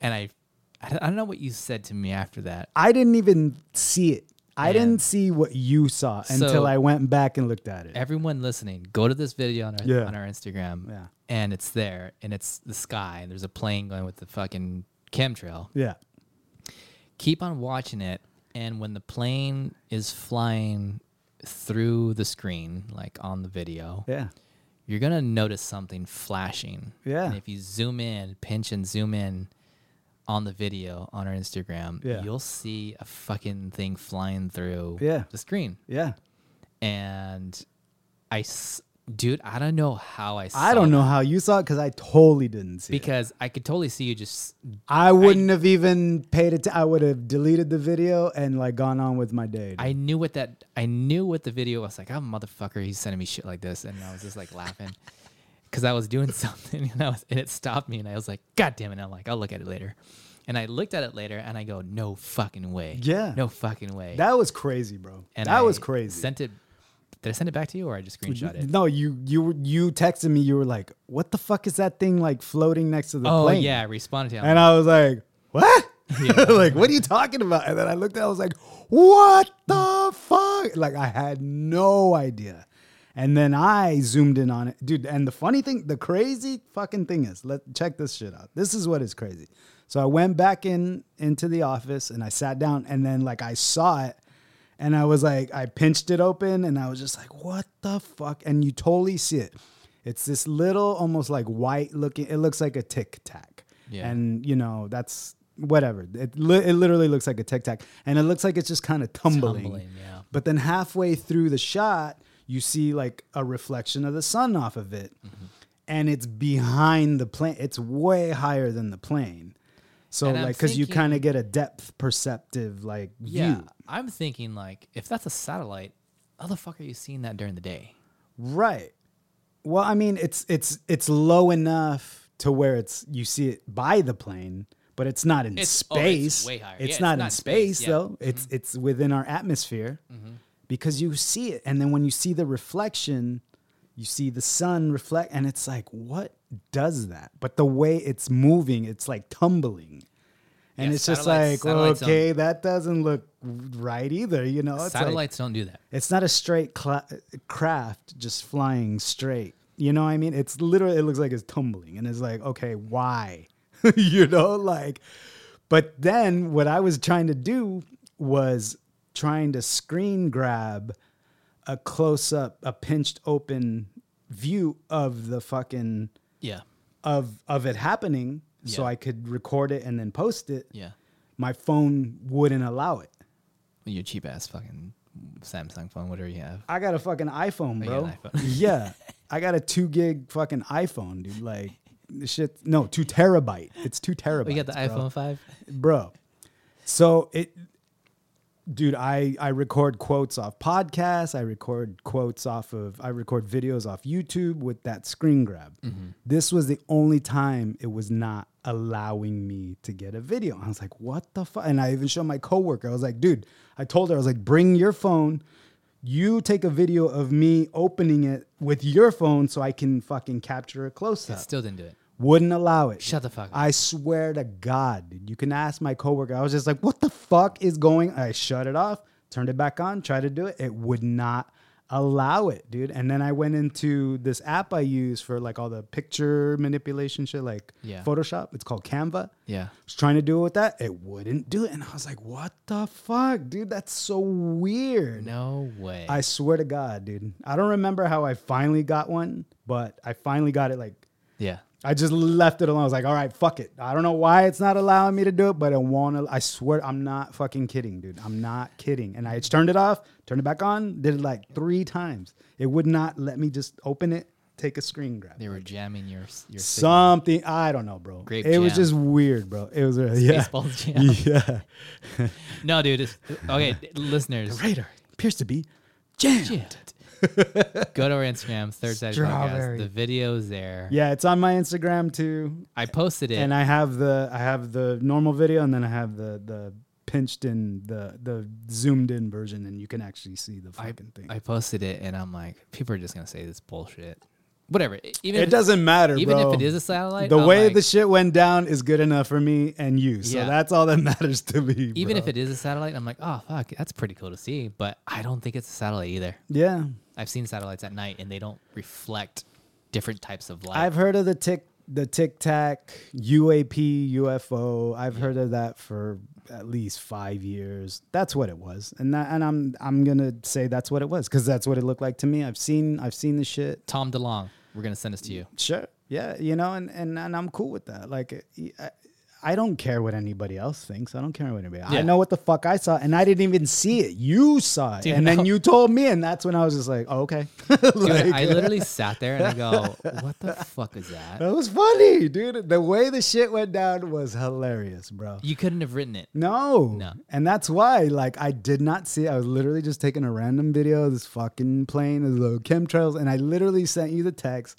And I, I don't, know what you said to me after that. I didn't even see it. I Man. didn't see what you saw until I went back and looked at it. Everyone listening, go to this video on our, Yeah. on our Instagram. Yeah. And it's there and it's the sky and there's a plane going with the fucking chemtrail. yeah, Keep on watching it. And when the plane is flying through the screen, like on the video, yeah, you're gonna notice something flashing. Yeah. And if you zoom in, pinch and zoom in on the video on our Instagram, Yeah. you'll see a fucking thing flying through Yeah. the screen. yeah. And I s- dude, I don't know how I. Saw I don't know how you saw it because I totally didn't see it. because I could totally see you just. I wouldn't have even paid it. I would have deleted the video and like gone on with my day. dude. I knew what that. I knew what the video was like. I'm a motherfucker. He's sending me shit like this, and I was just like laughing because I was doing something, and I was, and it stopped me, and I was like, God damn it! I'm like, I'll look at it later, and I looked at it later, and I go, No fucking way. Yeah. No fucking way. that was crazy, bro. and that I was crazy. Sent it. Did I send it back to you, or I just screenshot it? No, you you you texted me. You were like, "What the fuck is that thing like floating next to the Oh plane?" Oh yeah, I responded to him. And I was like, "What?" like, what are you talking about? And then I looked at. it, I was like, "What the fuck?" Like, I had no idea. And then I zoomed in on it, dude. And the funny thing, the crazy fucking thing is, let check this shit out. This is what is crazy. So I went back in into the office and I sat down, and then like I saw it, and I was like, I pinched it open, and I was just like, "What the fuck?" And you totally see it. It's this little, almost like white looking. It looks like a tic tac. Yeah. And you know that's whatever. It li- it literally looks like a tic tac, and it looks like it's just kind of tumbling. Tumbling, yeah. But then halfway through the shot, you see like a reflection of the sun off of it, Mm-hmm. and it's behind the plane. It's way higher than the plane. So And like, cause you kind of get a depth perceptive like Yeah, view. I'm thinking like if that's a satellite, how the fuck are you seeing that during the day? Right. Well, I mean, it's it's it's low enough to where it's you see it by the plane, but it's not in It's- oh, it's space. way higher. It's Yeah, it's not not in space, space, yeah. Mm-hmm. though. It's it's within our atmosphere because you see it, and then when you see the reflection, you see the sun reflect, and it's like, what does that? But the way it's moving, it's like tumbling. And Yeah, it's just like, okay, that doesn't look right either, you know? It's like- Satellites don't do that. it's not a straight cla- craft just flying straight. You know what I mean? It's literally, it looks like it's tumbling. And it's like, okay, why? you know, like, but then what I was trying to do was trying to screen grab a close up, a pinched open view of the fucking, Yeah, of, of it happening so I could record it and then post it. yeah. My phone wouldn't allow it. Your cheap ass fucking Samsung phone, whatever you have. I got a fucking iPhone, Oh, bro. an iPhone. yeah, I got a two gig fucking iPhone, dude. Like, the shit. No, two terabyte. It's two oh, terabytes. We got the bro. iPhone five. bro. So it, dude. I I record quotes off podcasts. I record quotes off of. I record videos off YouTube with that screen grab. Mm-hmm. This was the only time it was not allowing me to get a video. I was like, what the fuck? And I even showed my coworker. I was like, dude. I told her I was like, bring your phone. You take a video of me opening it with your phone so I can fucking capture a close up. Still didn't do it. Wouldn't allow it. Shut the fuck up. I swear to God, dude. You can ask my coworker. I was just like, what the fuck is going? I shut it off, turned it back on, tried to do it. It would not allow it, dude. And then I went into this app I use for like all the picture manipulation shit, like Yeah. Photoshop. It's called Canva. Yeah. I was trying to do it with that. It wouldn't do it. And I was like, what the fuck, dude? That's so weird. No way. I swear to God, dude. I don't remember how I finally got one, but I finally got it like yeah. I just left it alone. I was like, all right, fuck it. I don't know why it's not allowing me to do it, but I want to. I swear, I'm not fucking kidding, dude. I'm not kidding. And I just turned it off, turned it back on, did it like three times. It would not let me just open it, take a screen grab. They were jamming your your signal. Something I don't know, bro. Grape it was just weird, bro. It was really yeah, Spaceballs jam. yeah. No, dude. It's, okay, listeners. Radar appears to be jammed. Shit. Go to our Instagram, Third Side Podcast. Strawberry. The video's there. Yeah, it's on my Instagram too. I posted it. and I have the I have the normal video, and then I have the the pinched in the the zoomed in version, and you can actually see the fucking thing. I posted it, and I'm like, people are just gonna say this bullshit. Whatever. Even it if, doesn't matter, Even bro. if it is a satellite, the I'm way like- the shit went down is good enough for me and you. So Yeah. that's all that matters to me. even if it is a satellite, I'm like, oh fuck, that's pretty cool to see. But I don't think it's a satellite either. yeah, I've seen satellites at night, and they don't reflect different types of light. I've heard of the tic the tic tac UAP UFO. I've heard of that for at least five years. That's what it was, and that, and I'm I'm gonna say that's what it was because that's what it looked like to me. I've seen I've seen the shit. Tom DeLonge, we're gonna send this to you. Sure. Yeah, you know, and and, and I'm cool with that. Like, I, don't care what anybody else thinks. I don't care what anybody. I know what the fuck I saw, and I didn't even see it. You saw it, Dude, and then you told me, and that's when I was just like, oh, okay. Dude, I literally sat there and I go, "What the fuck is that?" that was funny, dude. The way the shit went down was hilarious, bro. You couldn't have written it. No. No. And that's why, like, I did not see. I was literally just taking a random video of this fucking plane of the chemtrails, and I literally sent you the text.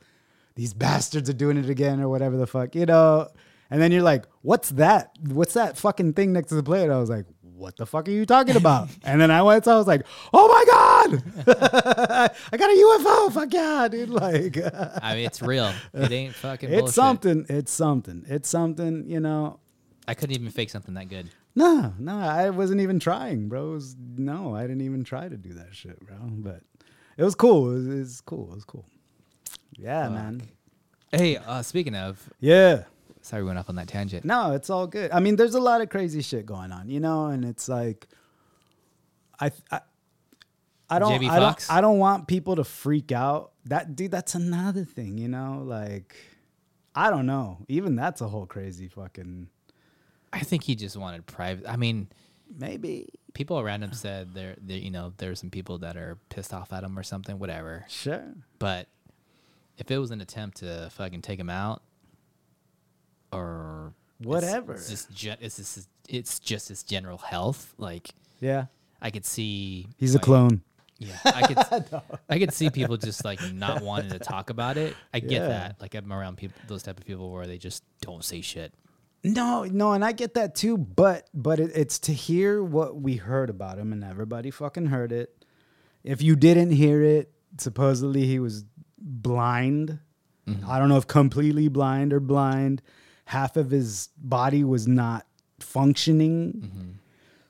These bastards are doing it again, or whatever the fuck, you know. And then you're like, "What's that? What's that fucking thing next to the plane?" I was like, "What the fuck are you talking about?" and then I went, so I was like, "Oh my god, I got a UFO! Fuck yeah, dude!" Like, I mean, it's real. It ain't fucking. it's bullshit. something. It's something. It's something. You know. I couldn't even fake something that good. No, no, I wasn't even trying, bro. It was, no, I didn't even try to do that shit, bro. But it was cool. It was, it was cool. It was cool. Yeah, man. Hey, uh, speaking of, Yeah. Sorry we went off on that tangent. No, it's all good. I mean, there's a lot of crazy shit going on, you know, and it's like, I, I, I don't, I don't, I don't want people to freak out. That dude, that's another thing, you know, like, I don't know. Even that's a whole crazy fucking I think he just wanted private. I mean, maybe. people around him said there, there, you know, there's some people that are pissed off at him or something, whatever. Sure. But if it was an attempt to fucking take him out, or Whatever. it's just ge- it's just it's just his general health. Like Yeah. I could see He's a clone. Yeah, I could I could see people just like not wanting to talk about it. I get Yeah. that. Like I'm around people, those type of people where they just don't say shit. No, no, and I get that too, but but it, it's to hear what we heard about him, and everybody fucking heard it. If you didn't hear it, supposedly he was blind. Mm-hmm. I don't know if completely blind or blind. Half of his body was not functioning.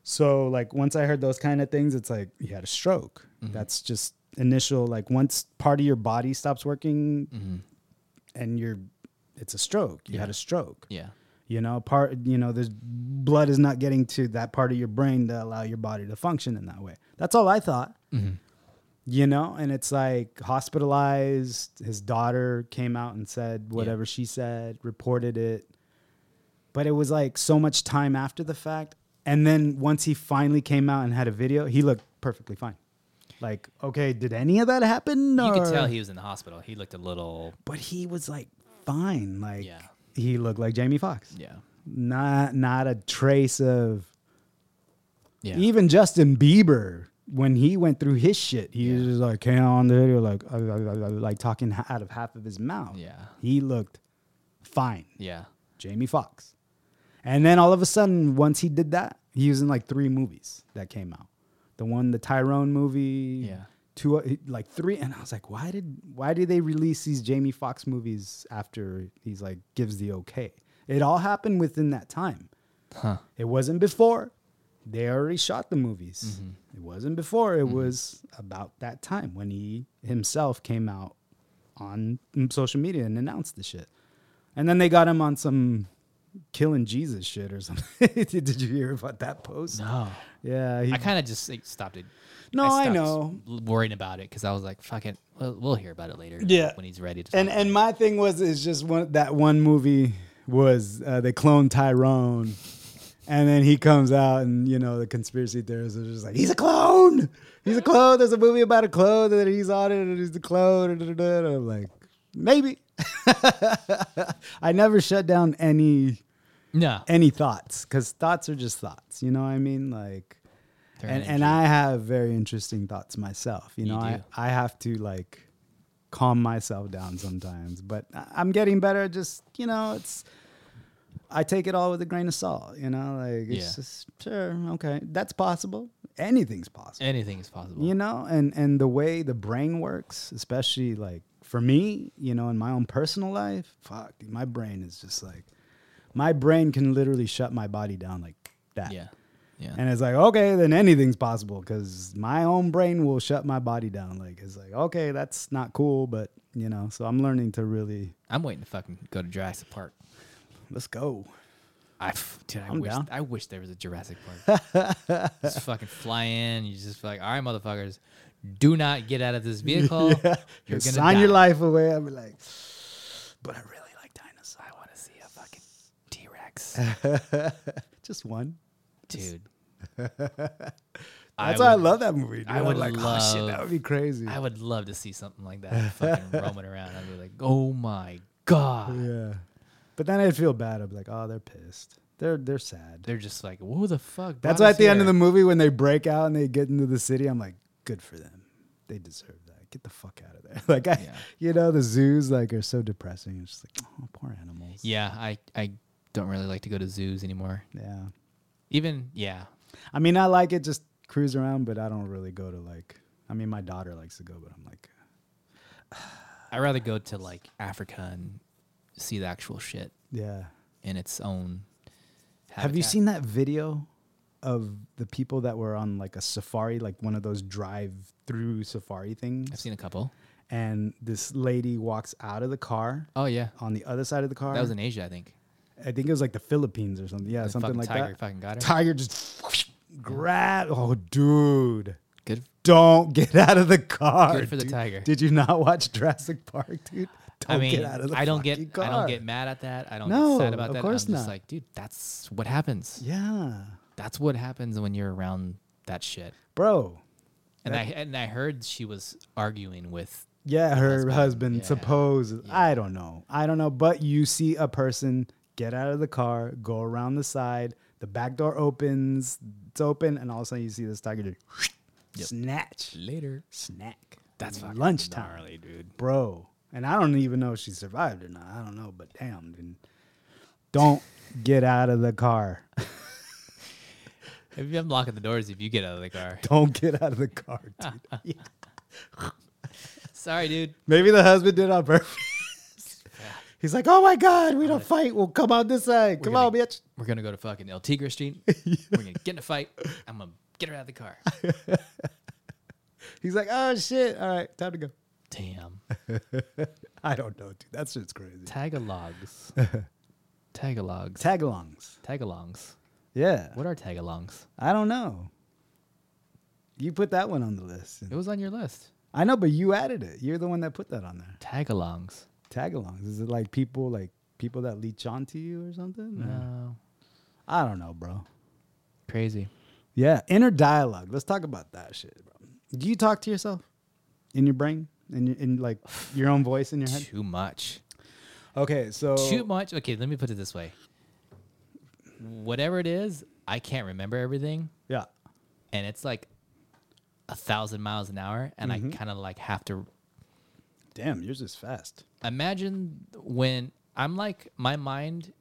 So like once I heard those kind of things, it's like he had a stroke. Mm-hmm. That's just initial like once part of your body stops working mm-hmm. and you're it's a stroke. You had a stroke. Yeah. You know, part you know, there's blood is not getting to that part of your brain to allow your body to function in that way. That's all I thought. Mm-hmm. You know, and it's like hospitalized. His daughter came out and said whatever she said, reported it. But it was like so much time after the fact. And then once he finally came out and had a video, he looked perfectly fine. Like, okay, did any of that happen? No. You could tell he was in the hospital. He looked a little but he was like fine. Like Yeah. he looked like Jamie Foxx. yeah. Not not a trace of Yeah. even Justin Bieber when he went through his shit. He was just like came on the video like uh, uh, uh, like talking out of half of his mouth. Yeah. he looked fine. yeah. Jamie Foxx. And then all of a sudden, once he did that, he was in like three movies that came out. The one, the Tyrone movie, Yeah. two, uh, like three. And I was like, why did why did they release these Jamie Foxx movies after he's like gives the okay? It all happened within that time. Huh. It wasn't before. They already shot the movies. It wasn't before. It was about that time when he himself came out on social media and announced the shit. And then they got him on some killing Jesus shit or something. Did you hear about that post? No. Yeah. He, I kind of just like, stopped it. No, I stopped know. Worrying about it because I was like, "Fuck it, we'll, we'll hear about it later." Yeah. when he's ready to. and and my thing was is just one that one movie was uh, they cloned Tyrone, and then he comes out and you know the conspiracy theorists are just like he's a clone, he's a clone. There's a movie about a clone that he's on it and he's the clone. And, I'm like maybe. I never shut down any no, any thoughts because thoughts are just thoughts. You know what I mean? Like, They're and, and I have very interesting thoughts myself. You You know, I, do. I have to like calm myself down sometimes, but I'm getting better. Just, you know, it's, I take it all with a grain of salt, you know, like it's Yeah. just, sure, okay, that's possible. Anything's possible anything is possible. you know and and the way the brain works especially like for me you know in my own personal life fuck dude, my brain is just like my brain can literally shut my body down like that yeah, yeah. and it's like okay then anything's possible because my own brain will shut my body down like it's like okay that's not cool but you know so i'm learning to really I'm waiting to fucking go to Jurassic Park. Let's go I, dude, I I'm wish down. I wish there was a Jurassic Park. just fucking fly in. You just feel like, all right, motherfuckers, do not get out of this vehicle. You're gonna sign your life away i'll be like but i really like dinosaurs I want to see a fucking T Rex. Just one. dude. That's why I love that movie. Dude. I I'm would like, oh shit, that would be crazy. I would love to see something like that fucking roaming around. I'd be like, oh my god. yeah. But then I'd feel bad. I'd be like, oh, they're pissed. They're they're sad. They're just like, who the fuck? That's why at the end of the movie when they break out and they get into the city, I'm like, good for them. They deserve that. Get the fuck out of there. Like I, Yeah. you know, the zoos like are so depressing. It's just like, oh, poor animals. Yeah, I I don't really like to go to zoos anymore. Yeah. Even yeah, I mean, I like it just cruise around, but I don't really go to like. I mean, my daughter likes to go, but I'm like, I'd rather go to like Africa and see the actual shit yeah. in its own. Have you seen that video of the people that were on like a safari, like one of those drive-through safari things? I've seen a couple. and this lady walks out of the car Oh yeah, on the other side of the car. that was in Asia, I think. I think it was like the Philippines or something. Yeah, something like tiger that. fucking got her. Tiger just grab. Oh, dude. Good. Don't get out of the car. Good for the tiger. Did you not watch Jurassic Park, dude? Don't I mean, get out of the I don't get fucking I don't get mad at that. I don't No, get sad about of that. course I'm just like, dude, that's what happens. Yeah, That's what happens when you're around that shit. bro. And I and I heard she was arguing with Yeah, her husband. husband, Yeah. supposed. I don't know. I don't know. But you see a person get out of the car, go around the side, the back door opens, it's open, and all of a sudden you see this tiger just Yep. snatch, later. snack. That's fucking lunchtime, gnarly, dude. bro. And I don't even know if she survived or not. I don't know, but damn, dude. Don't get out of the car. If I'm locking the doors, if you get out of the car, Don't get out of the car, dude. Sorry, dude. Maybe the husband did on purpose. He's like, "Oh my god, we don't uh, fight. We'll come out this side. Come gonna- on, bitch." We're gonna go to fucking El Tigre Street. We're gonna get in a fight. I'm gonna get her out of the car. He's like, "Oh shit! All right, time to go." Damn. I don't know, dude. That shit's crazy. Tagalogs. Tagalogs. Tagalongs. Tagalongs. Yeah. What are tagalongs? I don't know. You put that one on the list. It was on your list. I know, but you added it. You're the one that put that on there. Tagalongs. Tagalongs. Is it like people like people that leech onto you or something? Or- No. I don't know, bro. Crazy. Yeah, inner dialogue. Let's talk about that shit, bro. Do you talk to yourself in your brain, in in like your own voice in your head? Too much. Okay, so Too much. Okay, let me put it this way. Whatever it is, I can't remember everything, yeah, and it's like a thousand miles an hour, and Mm-hmm. I kind of like have to damn, yours is fast. imagine when I'm like my mind,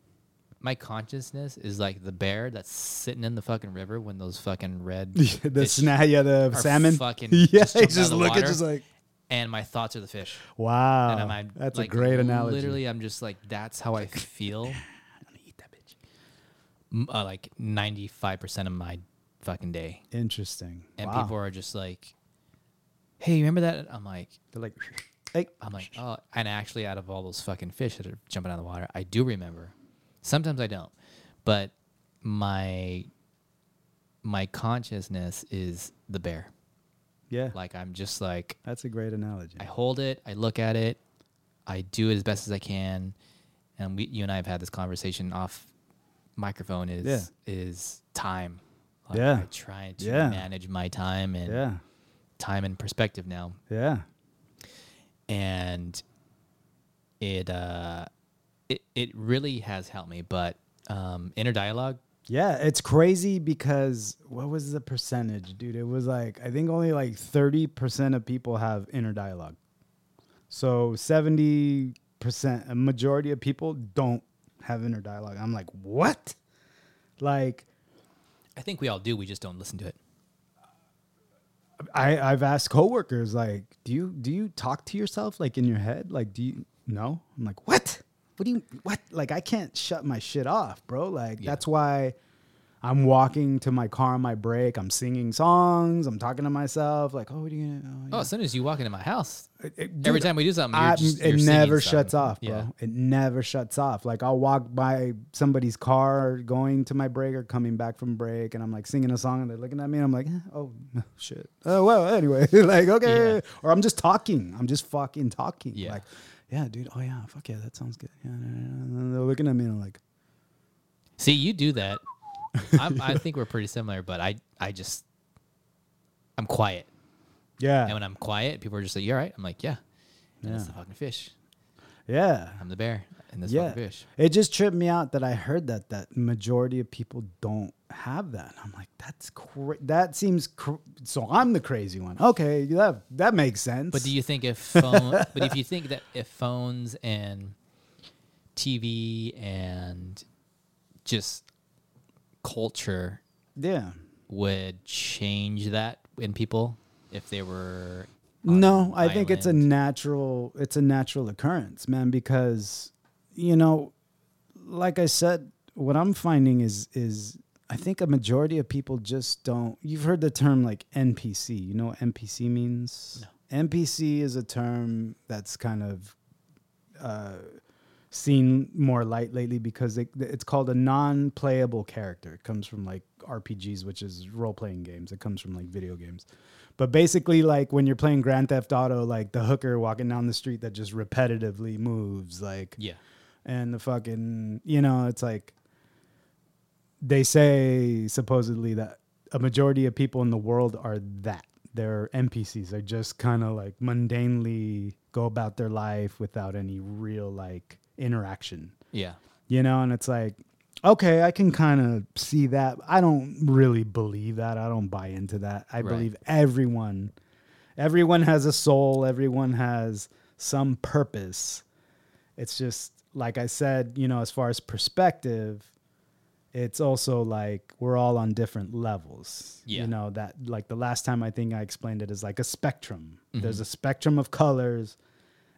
my consciousness is like the bear that's sitting in the fucking river when those fucking red the fish snap, yeah, the are salmon. fucking yeah, just out just looking, water. just like and my thoughts are the fish. wow. and I'm, I'm That's like, a great analogy. Literally, I'm just like that's how I feel. I'm gonna eat that bitch. uh, like 95% of my fucking day. Interesting. And wow. people are just like, hey, remember that? I'm like, they're like, hey, I'm like, oh, and actually, out of all those fucking fish that are jumping out of the water, I do remember. Sometimes I don't, but my my consciousness is the bear. Yeah, Like I'm just like that's a great analogy. I hold it, I look at it, I do it as best as I can, and we, you and I have had this conversation off microphone. Is Yeah. is time? Like, Yeah. I try to Yeah. manage my time and yeah, time and perspective now, yeah, and it uh, it it really has helped me. But um, inner dialogue, yeah. It's crazy because what was the percentage, dude? It was like I think only like thirty percent of people have inner dialogue. So seventy percent, a majority of people don't have inner dialogue. I'm like, what? Like, I think we all do. We just don't listen to it. I I've asked coworkers like, do you do you talk to yourself like in your head? Like, do you no? I'm like, what? What do you what? Like, I can't shut my shit off, bro. Like, Yeah. that's why I'm walking to my car on my break. I'm singing songs. I'm talking to myself. Like, oh, what are you gonna? Oh, as soon as you walk into my house, It- it- every time we do something, I- just, it never something. shuts off, bro. Yeah. It never shuts off. Like I'll walk by somebody's car going to my break or coming back from break, and I'm like singing a song, and they're looking at me, and I'm like, eh, oh shit. Oh well, anyway, like okay, Yeah. or I'm just talking. I'm just fucking talking. Yeah. Like, yeah, dude. Oh yeah, fuck yeah, that sounds good. Yeah, and then they're looking at me, and I'm like, See, you do that. I think we're pretty similar, but I, I just, I'm quiet. Yeah. And when I'm quiet, people are just like, "You all right?" I'm like, "Yeah." And it's Yeah. the fucking fish. yeah. I'm the bear, and this yeah. fucking fish. It just tripped me out that I heard that that majority of people don't have that. I'm like, that's cra- that seems cr- so. I'm the crazy one. Okay, that that makes sense. But do you think if phone, but if you think that if phones and TV and just culture Yeah. would change that in people if they were No, I think it's a natural it's a natural occurrence, man, because you know, like I said, what I'm finding is is I think a majority of people just don't you've heard the term like NPC. You know what NPC means? No. NPC is a term that's kind of uh, seen more light lately because it, it's called a non-playable character. It comes from like RPGs, which is role-playing games. It comes from like video games. But basically, like when you're playing Grand Theft Auto, like the hooker walking down the street that just repetitively moves, like yeah and the fucking you know it's like they say supposedly that a majority of people in the world are that. They're npcs they just kind of like mundanely go about their life without any real like interaction. Yeah. You know and it's like okay i can kind of see that. I don't really believe that. I don't buy into that. I Right. believe everyone everyone has a soul. Everyone has some purpose. It's just like i said you know as far as perspective it's also like we're all on different levels Yeah. you know that like the last time i think i explained it is like a spectrum Mm-hmm. there's a spectrum of colors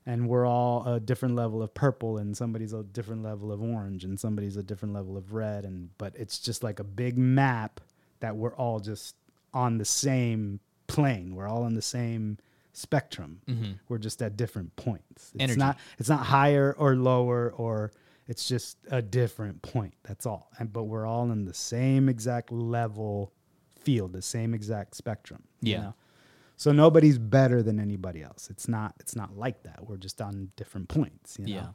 and we're all a different level of purple and somebody's a different level of orange and somebody's a different level of red and but it's just like a big map that we're all just on the same plane we're all on the same spectrum we're just at different points it's Energy. not it's not higher or lower or it's just a different point that's all. And but we're all in the same exact level field the same exact spectrum you Yeah. know? so nobody's better than anybody else. It's not it's not like that. We're just on different points you know? Yeah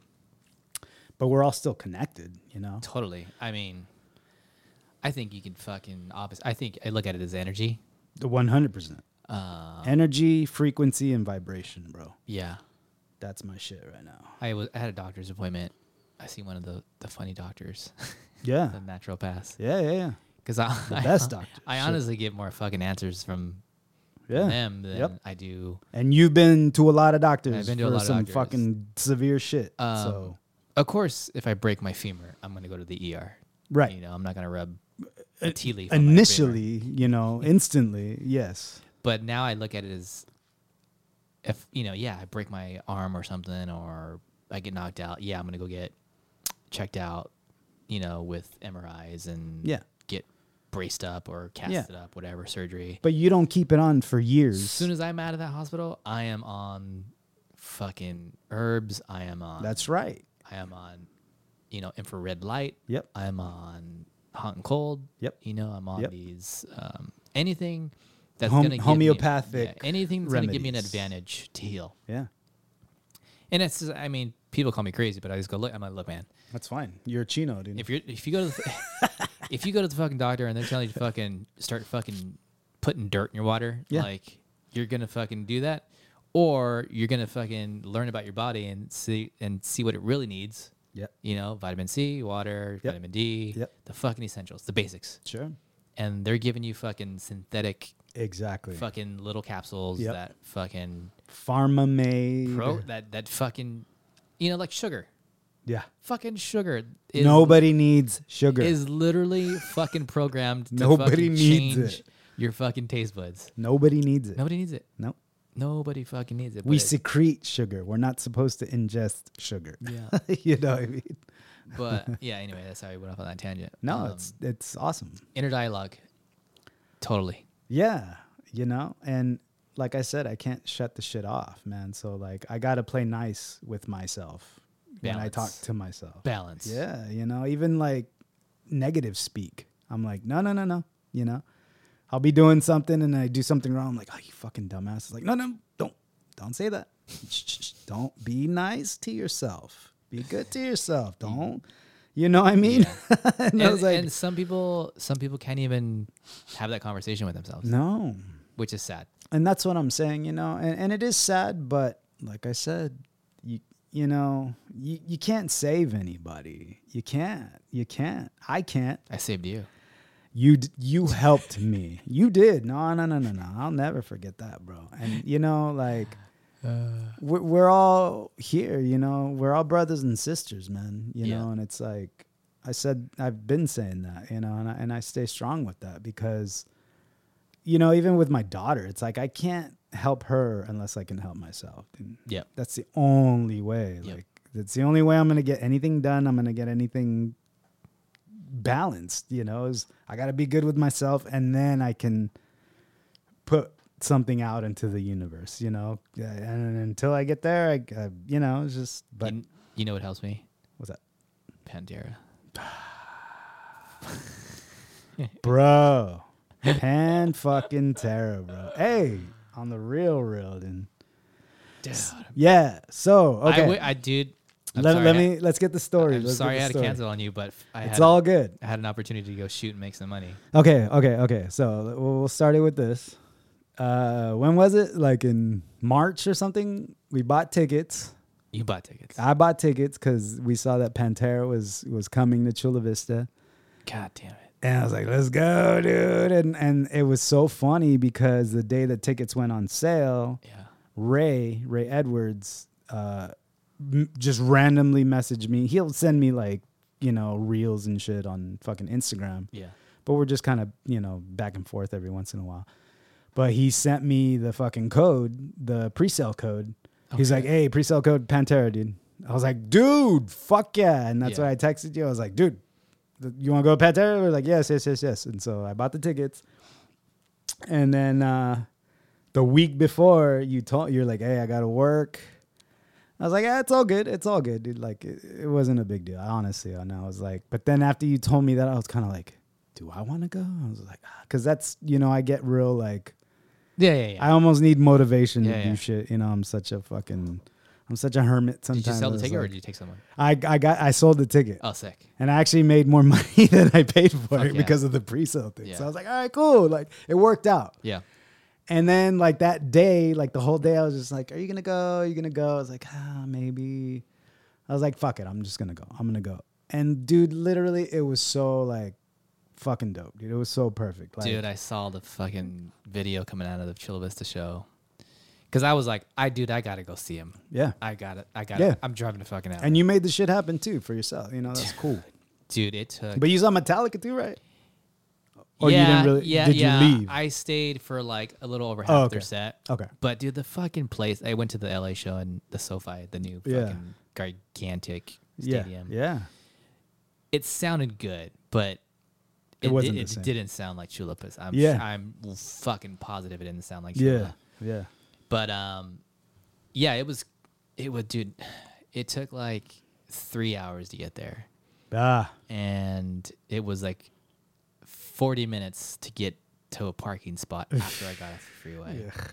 but we're all still connected you know? Totally. I mean i think you can fucking opposite i think i look at it as energy. The 100% uh energy frequency and vibration bro. Yeah. That's my shit right now. I was I had a doctor's appointment i see one of the the funny doctors. Yeah. The naturopath yeah yeah yeah. Because i The I, best doctor. i honestly get more fucking answers from yeah. them than Yep. i do and you've been to a lot of doctors I've been to a lot of some doctors. fucking severe shit Um, so of course if i break my femur i'm gonna go to the er right. You know i'm not gonna rub a tea leaf initially you know instantly yes. But now I look at it as if you know, yeah, I break my arm or something, or I get knocked out. Yeah, I'm gonna go get checked out, you know, with MRIs and Yeah. get braced up or casted up, whatever surgery. but you don't keep it on for years As soon as I'm out of that hospital, I am on fucking herbs. I am on. that's right I am on, you know, infrared light. Yep. I'm on hot and cold. Yep. You know, I'm on Yep. these um, anything that's Hom- gonna give homeopathic me, yeah, anything that's gonna give me an advantage to heal. yeah And it's just, I mean, people call me crazy, but I just go look. I'm like, look, man. That's fine you're a chino dude If you're if you go to the, if you go to the fucking doctor and they're telling you to fucking start fucking putting dirt in your water, Yeah. like you're gonna fucking do that, or you're gonna fucking learn about your body and see and see what it really needs. Yep. You know, vitamin C, water, Yep. vitamin D, Yep. the fucking essentials, the basics. sure And they're giving you fucking synthetic exactly fucking little capsules Yep. that fucking pharma made pro that that fucking you know like sugar. Yeah Fucking sugar. Is, nobody needs sugar is literally fucking programmed to Nobody fucking needs change it. your fucking taste buds. nobody needs it Nobody needs it. no Nobody fucking needs it. we but secrete sugar we're not supposed to ingest sugar Yeah. you know what i mean but yeah, anyway, that's how we went off on that tangent. no Um, it's it's awesome inner dialogue. Totally. Yeah, you know, and like I said, I can't shut the shit off, man. So like, I gotta play nice with myself when I talk to myself. Balance. Yeah, you know, even like negative speak. I'm like, no, no, no, no. You know, I'll be doing something and I do something wrong. I'm like, oh, you fucking dumbass. It's like, no, no, don't, don't say that. Don't be nice to yourself. Be good to yourself. Don't, You know what I mean? and, and, I like, and some people, some people can't even have that conversation with themselves, no. which is sad. And that's what I'm saying, you know. And, and it is sad, but like I said, you know, you, you can't save anybody. You can't. You can't. I can't. I saved you. You you helped me. You did. No, no, no, no, no. I'll never forget that, bro. And you know, like uh. we're, we're all here. You know, we're all brothers and sisters, man. You Yeah. know, and it's like I said, I've been saying that. You know, and I, and I stay strong with that because, you know, even with my daughter, it's like I can't help her unless I can help myself. And Yep. that's the only way. Yep. Like that's the only way I'm gonna get anything done. I'm gonna get anything balanced. You know, is I gotta be good with myself, and then I can put something out into the universe. You know, and until I get there, I, uh, you know, it's just. But you, you know what helps me? what's that, Pantera. bro? Pan fucking terror, bro. Hey, on the real, real, then. Dude. Yeah. So I okay. w- I dude. I'm let, sorry, let I- me let's get the story. I'm Let's sorry I had to cancel on you, but I It's had, all good. I had an opportunity to go shoot and make some money. Okay, okay, okay. So we'll we'll start it with this. Uh, when was it? Like in March or something? We bought tickets. You bought tickets. I bought tickets because we saw that Pantera was was coming to Chula Vista, God damn it. And I was like, "Let's go, dude!" And and it was so funny because the day the tickets went on sale, Yeah. Ray Ray Edwards uh, m- just randomly messaged me. He'll send me like you know reels and shit on fucking Instagram. Yeah. but we're just kind of you know back and forth every once in a while. But he sent me the fucking code, the pre-sale code. He's like, "Hey, pre-sale code Pantera, dude." I was like, "Dude, fuck yeah!" And that's Yeah. why I texted you. I was like, "Dude, you want to go to Pantera?" We're like, "Yes, yes, yes, yes." And so I bought the tickets. And then uh, the week before, you told you're like, "Hey, I gotta work." I was like, "Yeah, it's all good. It's all good, dude." Like, it, it wasn't a big deal, honestly. And I was like, but then after you told me that, I was kind of like, "Do I want to go?" I was like, because that's you know, I get real like, Yeah, yeah, yeah. I almost need motivation Yeah, to do shit. You know, I'm such a fucking, I'm such a hermit. Sometimes did you sell the ticket or did you take someone? I I got I sold the ticket. Oh, sick. And I actually made more money than I paid for Fuck it yeah. because of the pre-sale thing. Yeah. So I was like, all right, cool. Like it worked out. Yeah. And then like that day, like the whole day, I was just like, "Are you gonna go? Are you gonna go?" I was like, "Ah, maybe." I was like, "Fuck it, I'm just gonna go. I'm gonna go." And dude, literally, it was so like fucking dope, dude. It was so perfect. Like, Dude, I saw the fucking video coming out of the Chula Vista show. Cause I was like, I dude, I gotta go see him. yeah. I got it. I got Yeah. it. I'm driving to fucking out. And you made the shit happen too for yourself. You know, that's cool. dude, it took. But you saw Metallica too, right? Or yeah, you didn't really? Yeah, did yeah. you leave? I stayed for like a little over oh, half Oh, their okay. set. okay. But dude, the fucking place. I went to the LA show and the SoFi, the new Yeah. fucking gigantic stadium. Yeah. It sounded good, but It wasn't It, the didn't sound like Chulipas. I'm Yeah. I'm fucking positive it didn't sound like Yeah. Yeah. But um, yeah, it was. It would, dude. It took like three hours to get there, Ah. and it was like forty minutes to get to a parking spot after I got off the freeway. Yeah.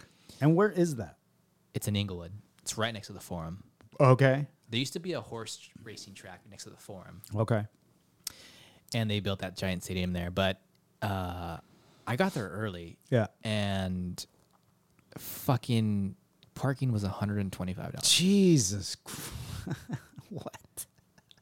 And where is that? It's in Inglewood. It's right next to the Forum. Okay. There used to be a horse racing track next to the Forum, Okay. and they built that giant stadium there. But uh, I got there early, Yeah. and fucking parking was one hundred and twenty five dollars. Jesus. What?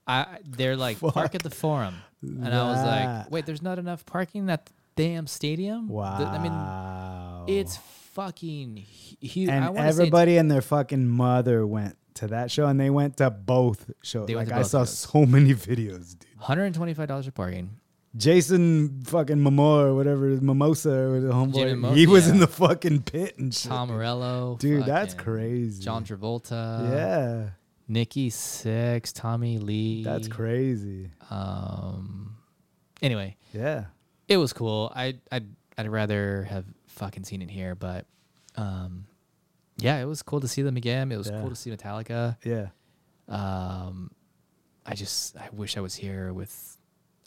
I they're like park at the Forum, and I was like, wait, there's not enough parking at the damn stadium. Wow. I mean, it's fucking huge. and I wanna say it's- everybody and their fucking mother went to that show, and they went to both shows. They like to I saw shows. so many videos, dude. $125 for parking. Jason fucking Momoa or whatever, Mimosa or the homeboy. Mo- he was in the fucking pit and shit. Tom Morello. Dude, that's crazy. John Travolta. yeah, Nikki Sixx, Tommy Lee. that's crazy. Um. Anyway, Yeah, it was cool. I I'd I'd rather have fucking seen it here, but um, yeah, it was cool to see them again. It was Yeah. cool to see Metallica. yeah, Um, I just I wish I was here with.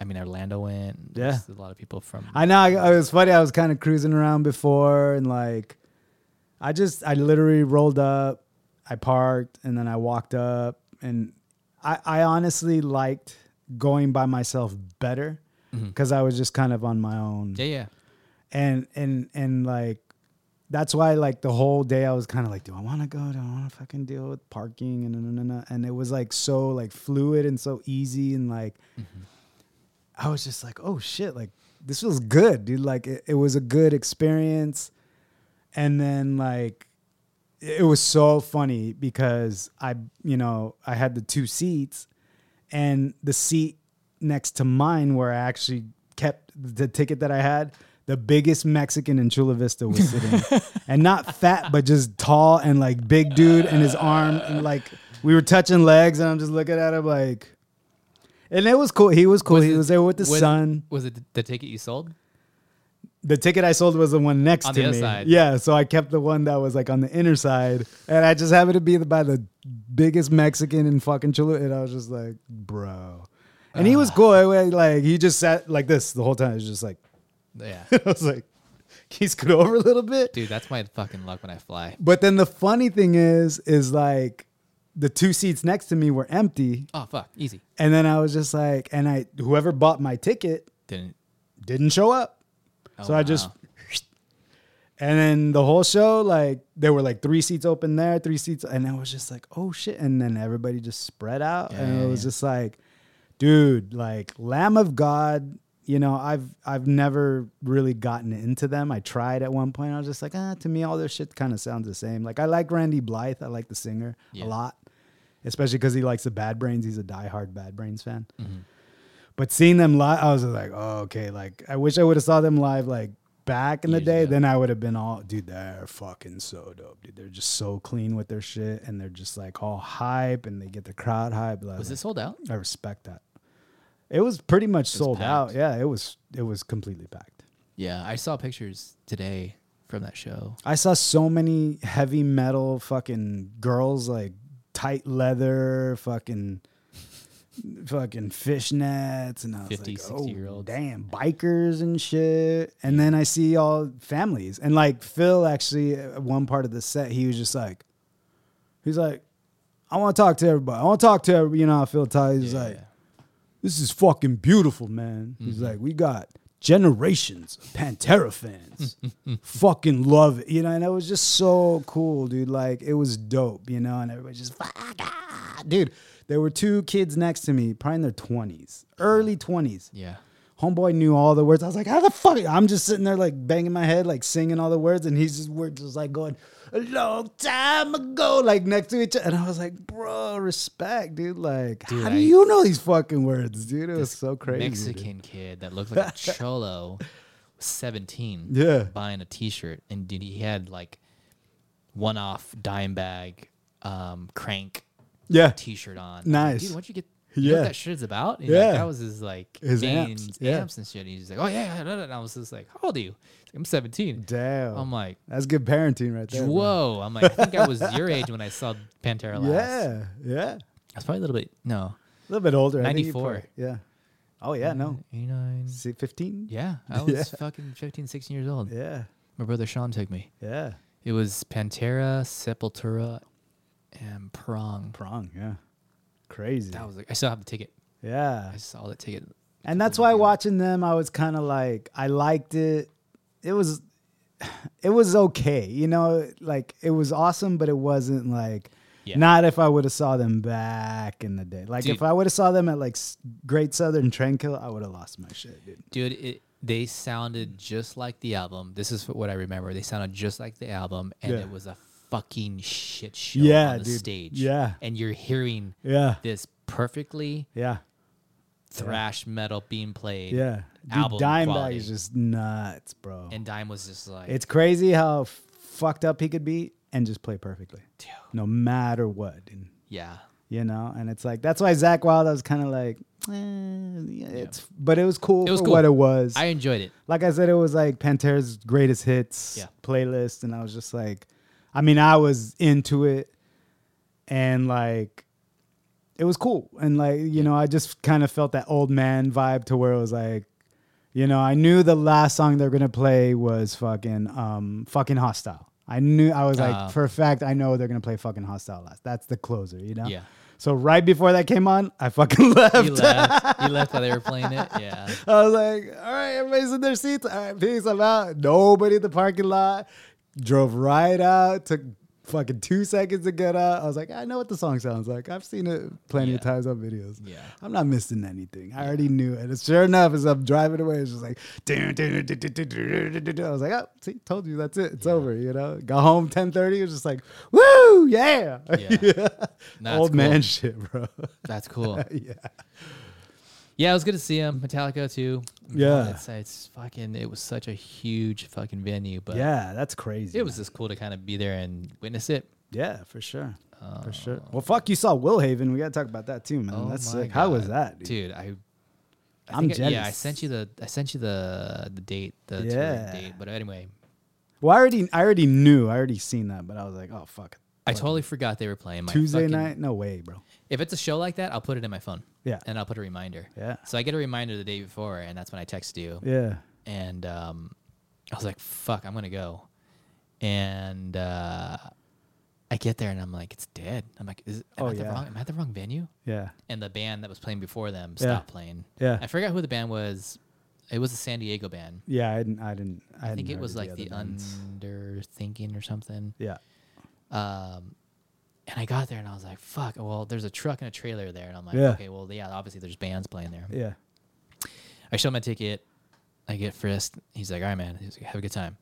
I mean, Orlando went. Yeah. There's a lot of people from. I know. I, I was funny. I was kind of cruising around before, and like, I just, I literally rolled up, I parked, and then I walked up, and I, I honestly liked going by myself better mm-hmm. because I was just kind of on my own Yeah, yeah. and and and like that's why like the whole day I was kind of like, do I want to go? Do I want to fucking deal with parking and and, and, and and it was like so like fluid and so easy and like mm-hmm. I was just like, oh shit, like this feels good, dude. Like it, it was a good experience, and then like it was so funny because I you know I had the two seats and the seat next to mine where I actually kept the ticket that I had, the biggest Mexican in Chula Vista was sitting. and not fat, but just tall and like big dude and his arm and like we were touching legs and I'm just looking at him like and it was cool. He was cool. Was he it- was there with the was, sun. Was it the ticket you sold? The ticket I sold was the one next On to me. side. Yeah, so I kept the one that was like on the inner side, and I just happened to be by the biggest Mexican in fucking Chula, and I was just like, bro. And he Ah. was cool. I went, Like he just sat like this the whole time. It was just like Yeah. I was like, can you scoot over a little bit? Dude, that's my fucking luck when I fly. But then the funny thing is, is like the two seats next to me were empty, Oh fuck, easy. and then I was just like, and I whoever bought my ticket Didn't. didn't show up. Oh, so I just, wow. and then the whole show, like there were like three seats open there, three seats, and I was just like, oh shit. And then everybody just spread out, and Yeah, it was yeah. just like, dude, like Lamb of God. You know, I've I've never really gotten into them. I tried at one point. I was just like, ah, to me, all their shit kind of sounds the same. Like I like Randy Blythe. I like the singer Yeah. a lot, especially because he likes the Bad Brains. He's a diehard Bad Brains fan. But seeing them live, I was like, oh, okay. Like, I wish I would have saw them live like back in the Years day. ago. Then I would have been all, dude, they're fucking so dope, dude. They're just so clean with their shit, and they're just like all hype, and they get the crowd hype. Like, Was it sold out? I respect that. It was pretty much sold out. Yeah, it was. It was completely packed. Yeah, I saw pictures today from that show. I saw so many heavy metal fucking girls like tight leather, fucking fucking fishnets and I was 50, like, 60 oh, year olds. damn, bikers and shit. And then I see all families. And like Phil actually at one part of the set, he was just like he's like, I want to talk to everybody. I want to talk to everybody. You know how Phil talks. He's Yeah, like, yeah. This is fucking beautiful, man. He's Mm-hmm. like, we got generations of Pantera fans. fucking love it. You know, and it was just so cool, dude. Like, it was dope, you know, and everybody just, fuck, ah. dude. There were two kids next to me, probably in their 20s, early 20s. Yeah. Homeboy knew all the words. I was like, how the fuck? I'm just sitting there like banging my head, like singing all the words, and he's just words just like going, a long time ago, like next to each other. And I was like, bro, respect, dude. Like, Dude, how do you know these fucking words, dude? It was so crazy. dude. Mexican kid that looked like a cholo, was 17. Yeah. Buying a T-shirt, and dude, he had like one-off dime bag, um, crank Yeah. T-shirt on. I'm like, Nice. dude, why don't you get? You know Yeah. what that shit's about? And like, Yeah. that was his like His amps, amps, yeah. and shit. He's just like, oh yeah, yeah, no, no. and I was just like, how old are you? Like, I'm 17. Damn. I'm like, That's good parenting right there. whoa. I'm like, I think I was your age when I saw Pantera last. Yeah. Yeah. I was probably a little bit no, A little bit older. I think you 94. probably- yeah. Oh, yeah. No. 89. See, 15? Yeah, I was Yeah. fucking 15, 16 years old. Yeah. My brother Sean took me. Yeah. It was Pantera, Sepultura, and Prong. Prong. Yeah. Crazy. That was like, I still have the ticket. yeah. I saw the ticket. And that's why watching them, I was kind of like, I liked it. It was, it was okay, you know, like it was awesome, but it wasn't like, Yeah. not if I would have saw them back in the day. Like Dude. if I would have saw them at like Great Southern Trendkill, I would have lost my shit, dude. Dude, it, they sounded just like the album. This is what I remember. They sounded just like the album, and Yeah. it was a fucking shit show Yeah, on the dude. stage. Yeah. And you're hearing Yeah, this perfectly yeah, thrash metal being played. yeah. Dude, Album Dimebag quality. is just nuts, bro. And Dime was just like, it's crazy how f- fucked up he could be and just play perfectly, Dude. no matter what. And yeah. you know and it's like that's why zakk wylde i was kind of like eh, yeah, it's but it was cool It was for cool. what it was I enjoyed it. like i said it was like pantera's greatest hits Yeah. playlist and i was just like i mean i was into it and like it was cool and like you know i just kind of felt that old man vibe to where it was like you know i knew the last song they're gonna play was fucking um fucking hostile i knew i was like Ah. for a fact i know they're gonna play fucking hostile last that's the closer you know Yeah. So right before that came on, I fucking left. You left. You left while they were playing it. Yeah. I was like, all right, everybody's in their seats. All right, peace. I'm out. Nobody in the parking lot drove right out, took fucking two seconds to get out. I was like, I know what the song sounds like. I've seen it plenty yeah. of times on videos. Yeah. I'm not missing anything. I already knew it. And sure enough, as I'm driving away, it's just like, I was like, oh, see, told you that's it. It's yeah. over, you know? Got home 1030. It was just like, woo, yeah. Yeah. Old cool. man shit, bro. That's cool. yeah. Yeah, it was good to see him. Metallica too. Yeah. It's, it's fucking. It was such a huge fucking venue, but yeah, that's crazy. it was just cool to kind of be there and witness it. Yeah, for sure. for sure. Um, well, fuck, you saw Will Haven. We got to talk about that too, man. Oh That's sick. How was that, dude? dude? I. I I'm think I- Yeah, I sent you the I sent you the the date, the Yeah. date. But anyway, Well, I already, I already knew. I already seen that, but I was like, oh fuck. I totally forgot they were playing my Tuesday fucking- night? No way, bro. If it's a show like that, I'll put it in my phone. Yeah. and I'll put a reminder. Yeah. So I get a reminder the day before, and that's when I text you. Yeah. and um, I was like, "Fuck, I'm gonna go." And uh, I get there, and I'm like, "It's dead." I'm like, "Is am, Oh, I, at the wrong, am I at the wrong venue?" Yeah. And the band that was playing before them Yeah. stopped playing. Yeah. I forgot who the band was. It was a San Diego band. Yeah. I didn't. I didn't. I, I, think it was like the bands. Underthinking or something. Yeah. Um, and I got there, and I was like, "Fuck!" Well, there's a truck and a trailer there, and I'm like, Yeah. "Okay, well, yeah, obviously there's bands playing there." Yeah. I show him my ticket. I get frisked. He's like, "All right, man. He's like, Have a good time."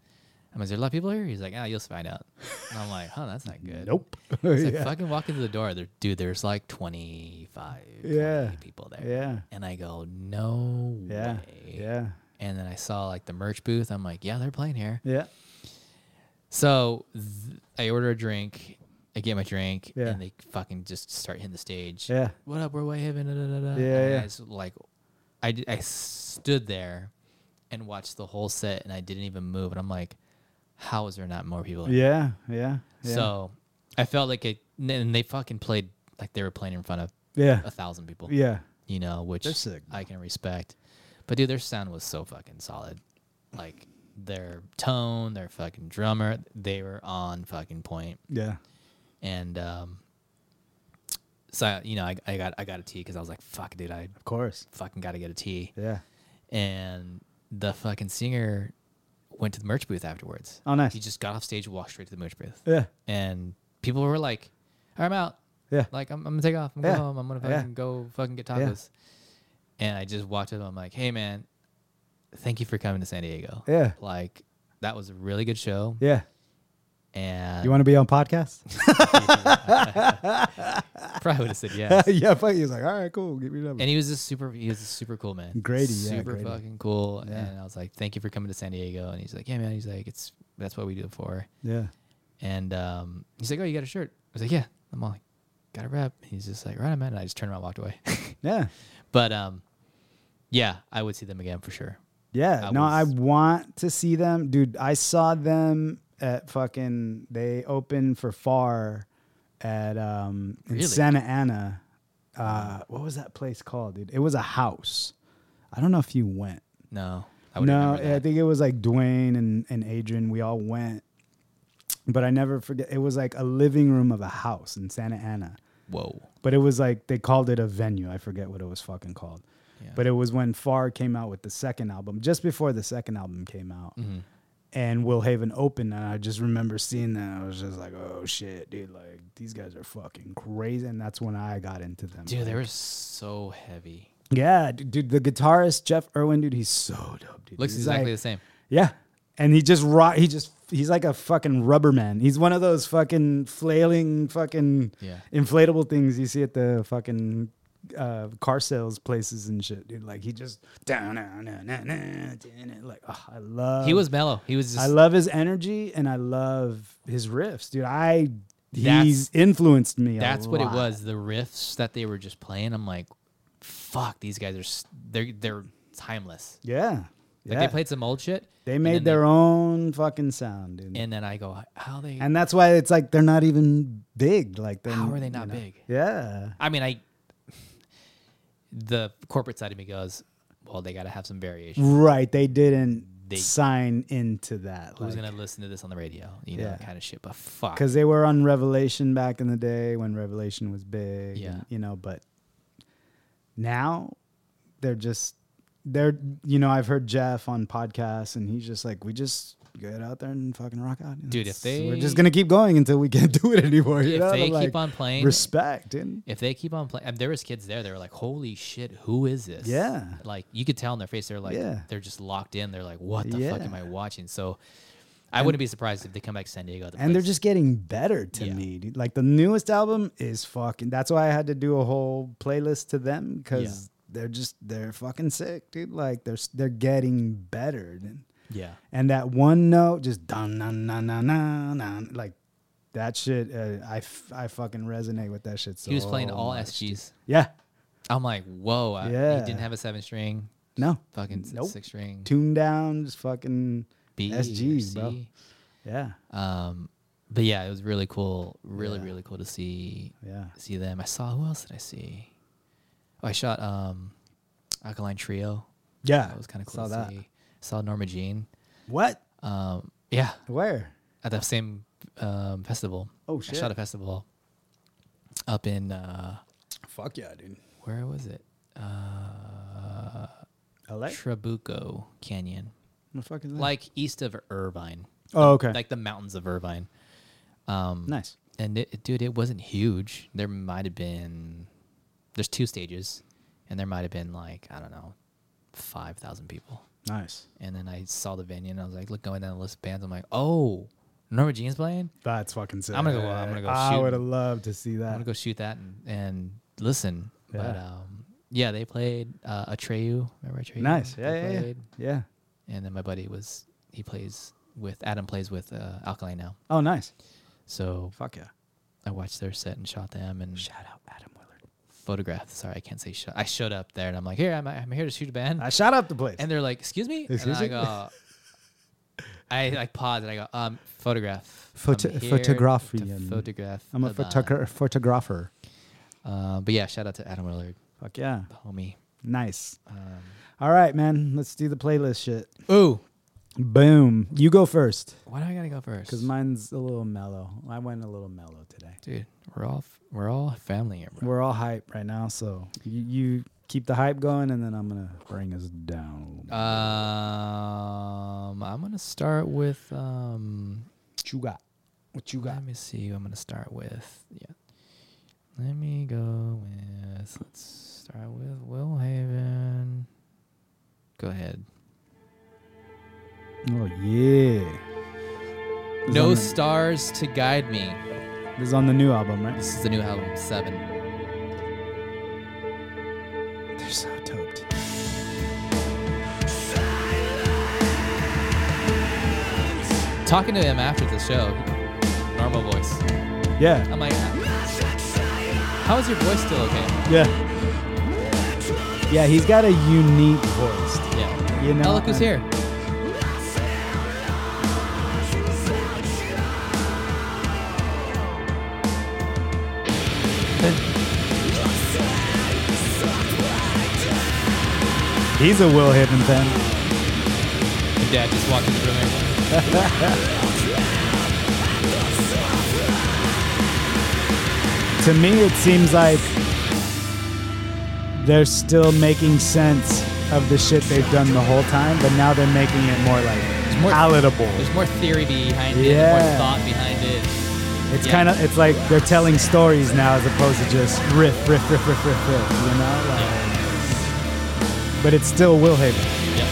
I'm like, "Is there a lot of people here?" He's like, "Ah, you'll find out." And I'm like, "Huh, that's not good." Nope. It's like yeah. fucking walk into the door. There, dude, there's like 25, 20 Yeah. people there. Yeah. And I go, "No Yeah. way." Yeah. And then I saw like the merch booth. I'm like, "Yeah, they're playing here." Yeah. So th- I order a drink. I get my drink, Yeah. and they fucking just start hitting the stage. Yeah. What up? We're Will Haven. Da, da, da, da. Yeah, And yeah. I just, like, I, d- I stood there and watched the whole set, and I didn't even move. And I'm like, how is there not more people? Yeah. Yeah. Yeah. So I felt like it, and they fucking played like they were playing in front of Yeah. a thousand people. Yeah. You know, which sick. I can respect. But dude, their sound was so fucking solid. Like their tone, their fucking drummer, they were on fucking point. Yeah. And um, so I, you know, I, I got I got a tea because I was like, fuck, dude, I Of course. fucking got to get a tea. Yeah. And the fucking singer went to the merch booth afterwards. Oh, nice. He just got off stage, walked straight to the merch booth, Yeah. and people were like, "All right, I'm out. Yeah. Like I'm, I'm gonna take off. I'm Yeah. going home. I'm gonna Yeah. fucking go fucking get Yeah. tacos." And I just walked up. I'm like, "Hey, man, thank you for coming to San Diego. Yeah. Like that was a really good show. Yeah. And You want to be on podcast? probably would have said yes. yeah. Fuck. He was like, all right, cool. Give me that. And he was just super. He was just super cool, man. Grady, yeah, super Grady. fucking cool. Yeah. And I was like, "Thank you for coming to San Diego." And he's like, "Yeah, man." He's like, "It's that's what we do it for." Yeah. And um, he's like, "Oh, you got a shirt?" I was like, "Yeah." I'm all like, "Got a rep." He's just like, "Right, man." And I just turned around, and walked away. Yeah. but um, yeah, I would see them again for sure. Yeah, I no, I want to see them, dude. I saw them at fucking. They opened for Far at um in Really? Santa Ana. Uh, what was that place called, dude? It was a house. I don't know if you went. No, I No. I think it was like Dwayne and and Adrian. We all went, but I never forget. It was like a living room of a house in Santa Ana. Whoa. But it was like they called it a venue. I forget what it was fucking called. Yeah. But it was when Far came out with the second album, just before the second album came out. Mhm. And Will Haven opened, and I just remember seeing that. I was just like, oh shit, dude, like these guys are fucking crazy. And that's when I got into them. dude, they were so heavy. Yeah, dude, the guitarist, Jeff Irwin, dude, he's so dope, dude. Looks He's exactly like- the same. Yeah. And he just rock, he just, he's like a fucking rubber man. He's one of those fucking flailing fucking Yeah. inflatable things you see at the fucking uh, car sales places and shit, dude. Like he just down, down, down, down, down, down, like oh, I love. He was mellow. He was just. I love his energy and I love his riffs, dude. I he's influenced me. That's what it was. The riffs that they were just playing. I'm like, fuck, these guys are they're they're timeless. Yeah, Like yeah. they played some old shit. They made their own fucking sound, dude. And then I go, how they? and that's why it's like they're not even big. Like How are they you not know. big? Yeah, I mean, I. The corporate side of me goes, well, they got to have some variation. right. They didn't they sign into that. who's gonna listen to this on the radio, you know, Yeah. kind of shit. But fuck, because they were on Revelation back in the day when Revelation was big. Yeah. and, you know, but now they're just they're you know I've heard Jeff on podcasts and he's just like we just get out there and fucking rock out, Dude, if It's- we're just gonna keep going until we can't do it anymore. You if know? they keep like, on playing, respect, dude. if they keep on playing, there was kids there. They were like, "Holy shit, who is this?" Yeah. like you could tell in their face. They're like, Yeah. they're just locked in. They're like, "What the fuck am I watching?" So, I wouldn't be surprised if they come back to San Diego. The and they're just getting better to Yeah. me. dude. Like the newest album is fucking. That's why I had to do a whole playlist to them because they're just they're fucking sick, dude. Like they're they're getting better. dude. Yeah. And that one note, just dun na na na na na, like that shit. Uh, I f- I fucking resonate with that shit. So He was playing all much. SGs. Yeah, I'm like, whoa. I, Yeah. He didn't have a seven string, no, fucking Nope. six string. tune down, just fucking B SGs, bro. Yeah, Um, but yeah, it was really cool. Really, Yeah. really cool to see yeah. see them. I saw who else did I see? Oh, I shot um, Alkaline Trio. Yeah, That was kind of cool Saw to that. see. Saw Norma Jean. What? Um, yeah, Where? at the same um, festival. Oh shit! I shot a festival up in uh, Fuck yeah, dude. where was it? Uh, LA. Trabuco Canyon, the fuck is that? like east of Irvine, oh, okay. like the mountains of Irvine. Um, nice. and it, dude, it wasn't huge. There might have been, there's two stages, and there might have been like I don't know, five thousand people. Nice. And then I saw the venue, and I was like, look, going down the list of bands. I'm like, oh, Norma Jean's playing. That's fucking sick. I'm gonna go- I'm gonna go I would have loved to see that. I'm gonna go shoot that and, and listen. But Yeah. um, yeah, they played uh, Atreyu. Remember Atreyu? Nice. They Yeah, yeah, yeah. played. Yeah. And then my buddy was he plays with Atom plays with uh, Alkaline now. Oh, nice. So Fuck yeah. I watched their set and shot them and Shout out Atom Willard. photographed. Sorry, I can't say shot. I showed up there and I'm like, here, I'm, I'm here to shoot a band. I shot up the place. and they're like, excuse me. Excuse and I go, I like pause and I go, um, photograph. Photo- photography photograph. I'm a photogra- photographer. Uh, but yeah, shout out to Atom Willard, Fuck yeah. homie. Nice. Um, All right, man. Let's do the playlist shit. ooh, Boom. You go first. why do I gotta go first? Because mine's a little mellow. I went a little mellow today. dude, we're all f- we're all family here, bro. We're all hype right now, so you, you keep the hype going, and then I'm gonna bring us down. a little bit. Um, I'm gonna start with um. what you got? What you got? Let me see. Who I'm gonna start with. Yeah. Let me go with. Let's start with Will Haven. Go ahead. Oh yeah. This No the- stars to guide me. This is on the new album, right? This is the new album, Seven. They're so doped. Talking to him after the show, normal voice. Yeah. I'm like, how is your voice still okay? Yeah. Yeah, he's got a unique voice. Yeah. You know, oh, look who's here. He's a Will Haven fan. Your dad just walked in the room. To me, it seems like they're still making sense of the shit they've done the whole time, but now they're making it more like more- palatable. There's more theory behind it, Yeah. more thought behind it. It's yeah. kind of it's like they're telling stories now as opposed to just riff, riff, riff, riff, riff, riff. You know, like, Yeah. But it's still Will Haven. Yep.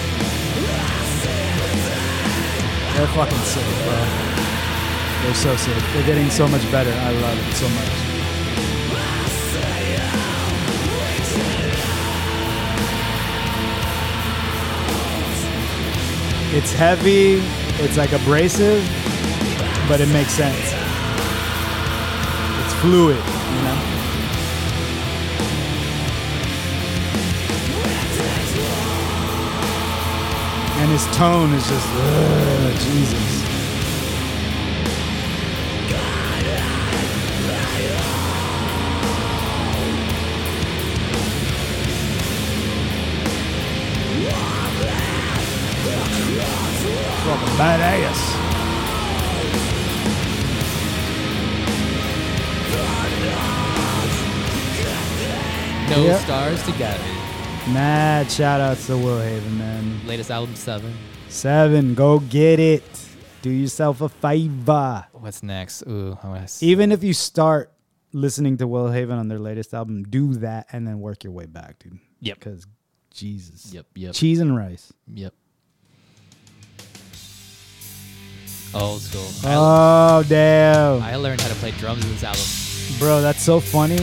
They're fucking sick, bro. They're so sick. They're getting so much better. I love it so much. It's heavy. It's like abrasive, but it makes sense. It's fluid, you know. And his tone is just, ugh, Jesus. Fucking badass. No Yep. stars together. Mad shout outs to Will Haven, man. Latest album seven. Seven, go get it. Do yourself a favor. What's next? Ooh, I wanna s- Even if you start listening to Will Haven on their latest album, do that and then work your way back, dude. Yep. Because Jesus. Yep. Yep. Cheese and rice. Yep. Old school. Oh damn. I, I learned how to play drums in this album. Bro, that's so funny.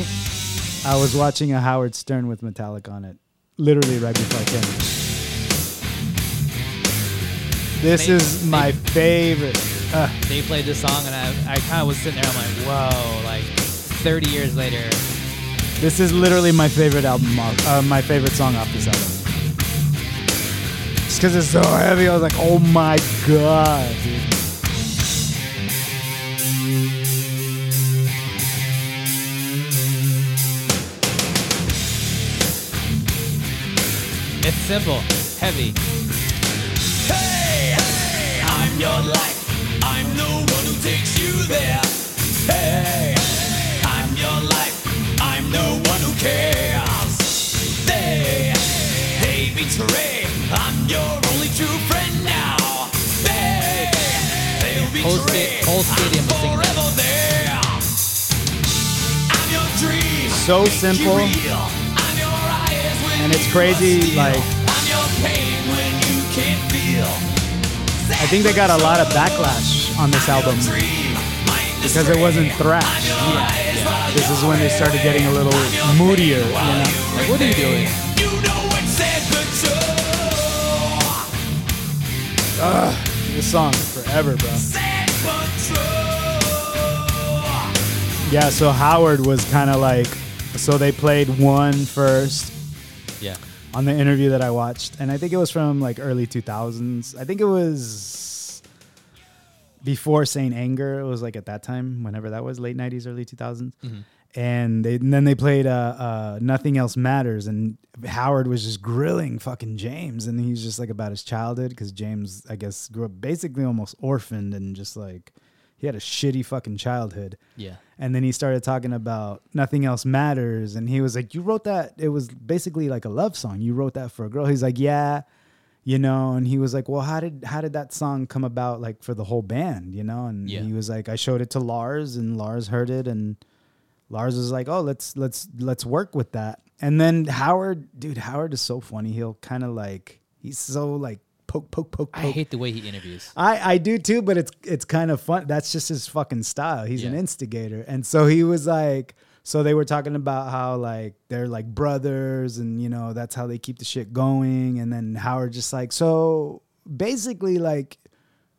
I was watching a Howard Stern with Metallic on it, literally right before I came. This They- is my favorite. Uh, They played this song, and I, I kind of was sitting there. I'm like, whoa! Like 30 years later, this is literally my favorite album, off, uh, my favorite song off this album. Just because it's so heavy, I was like, oh my god, dude. It's simple, heavy. Hey, hey, I'm your life. I'm the one who takes you there. Hey, I'm your life. I'm the one who cares. They, they betray. I'm your only true friend now. They, they'll Whole betray. sta- whole stadium was singing forever there. I'm your dream. So simple. And it's crazy, like-. I think they got a lot of backlash on this album because it wasn't thrash. Yeah, This is when they started getting a little moodier, you know. Like, what are you doing? True. This song forever, bro. Yeah, so Howard was kind of like, so they played one first Yeah. On the interview that I watched, and I think it was from like early 2000s. I think it was before Saint Anger. It was like at that time, whenever that was, late 90s, early 2000s. And, they, and then they played uh, uh, Nothing Else Matters, and Howard was just grilling fucking James, and he's just like about his childhood because James, I guess, grew up basically almost orphaned and just like he had a shitty fucking childhood. Yeah. And then he started talking about nothing else matters. And he was like, You wrote that. It was basically like a love song. You wrote that for a girl. He's like, Yeah, you know, and he was like, Well, how did how did that song come about like for the whole band, you know? And Yeah. he was like, I showed it to Lars and Lars heard it and Lars was like, Oh, let's let's let's work with that. And then Howard, dude, Howard is so funny. He'll kind of like he's so like poke, poke, poke, poke. I hate the way he interviews. I, I do too, but it's it's kind of fun. That's just his fucking style. He's an Yeah. instigator, and so he was like, so they were talking about how like they're like brothers, and you know that's how they keep the shit going. And then Howard just like, so basically like,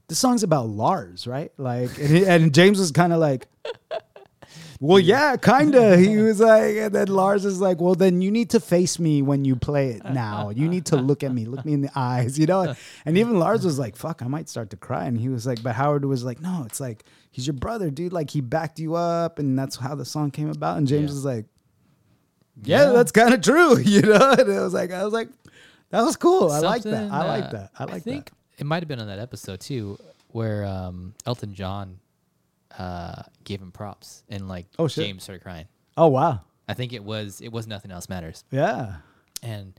the song's about Lars, right? Like, and, he- and James was kind of like. Well, yeah, kinda. He was like, and then Lars is like, well, then you need to face me when you play it now. You need to look at me, look me in the eyes, you know. And even Lars was like, fuck, I might start to cry. And he was like, but Howard was like, no, it's like he's your brother, dude. Like he backed you up, and that's how the song came about. And James Yeah. was like, yeah, that's kind of true, you know. And it was like, I was like, that was cool. I like that. Something, I like that. I like I think it might have been on that episode too, where um, Elton John uh, gave him props and like Oh, shit. James started crying. Oh wow, I think it was it was nothing else matters, yeah. and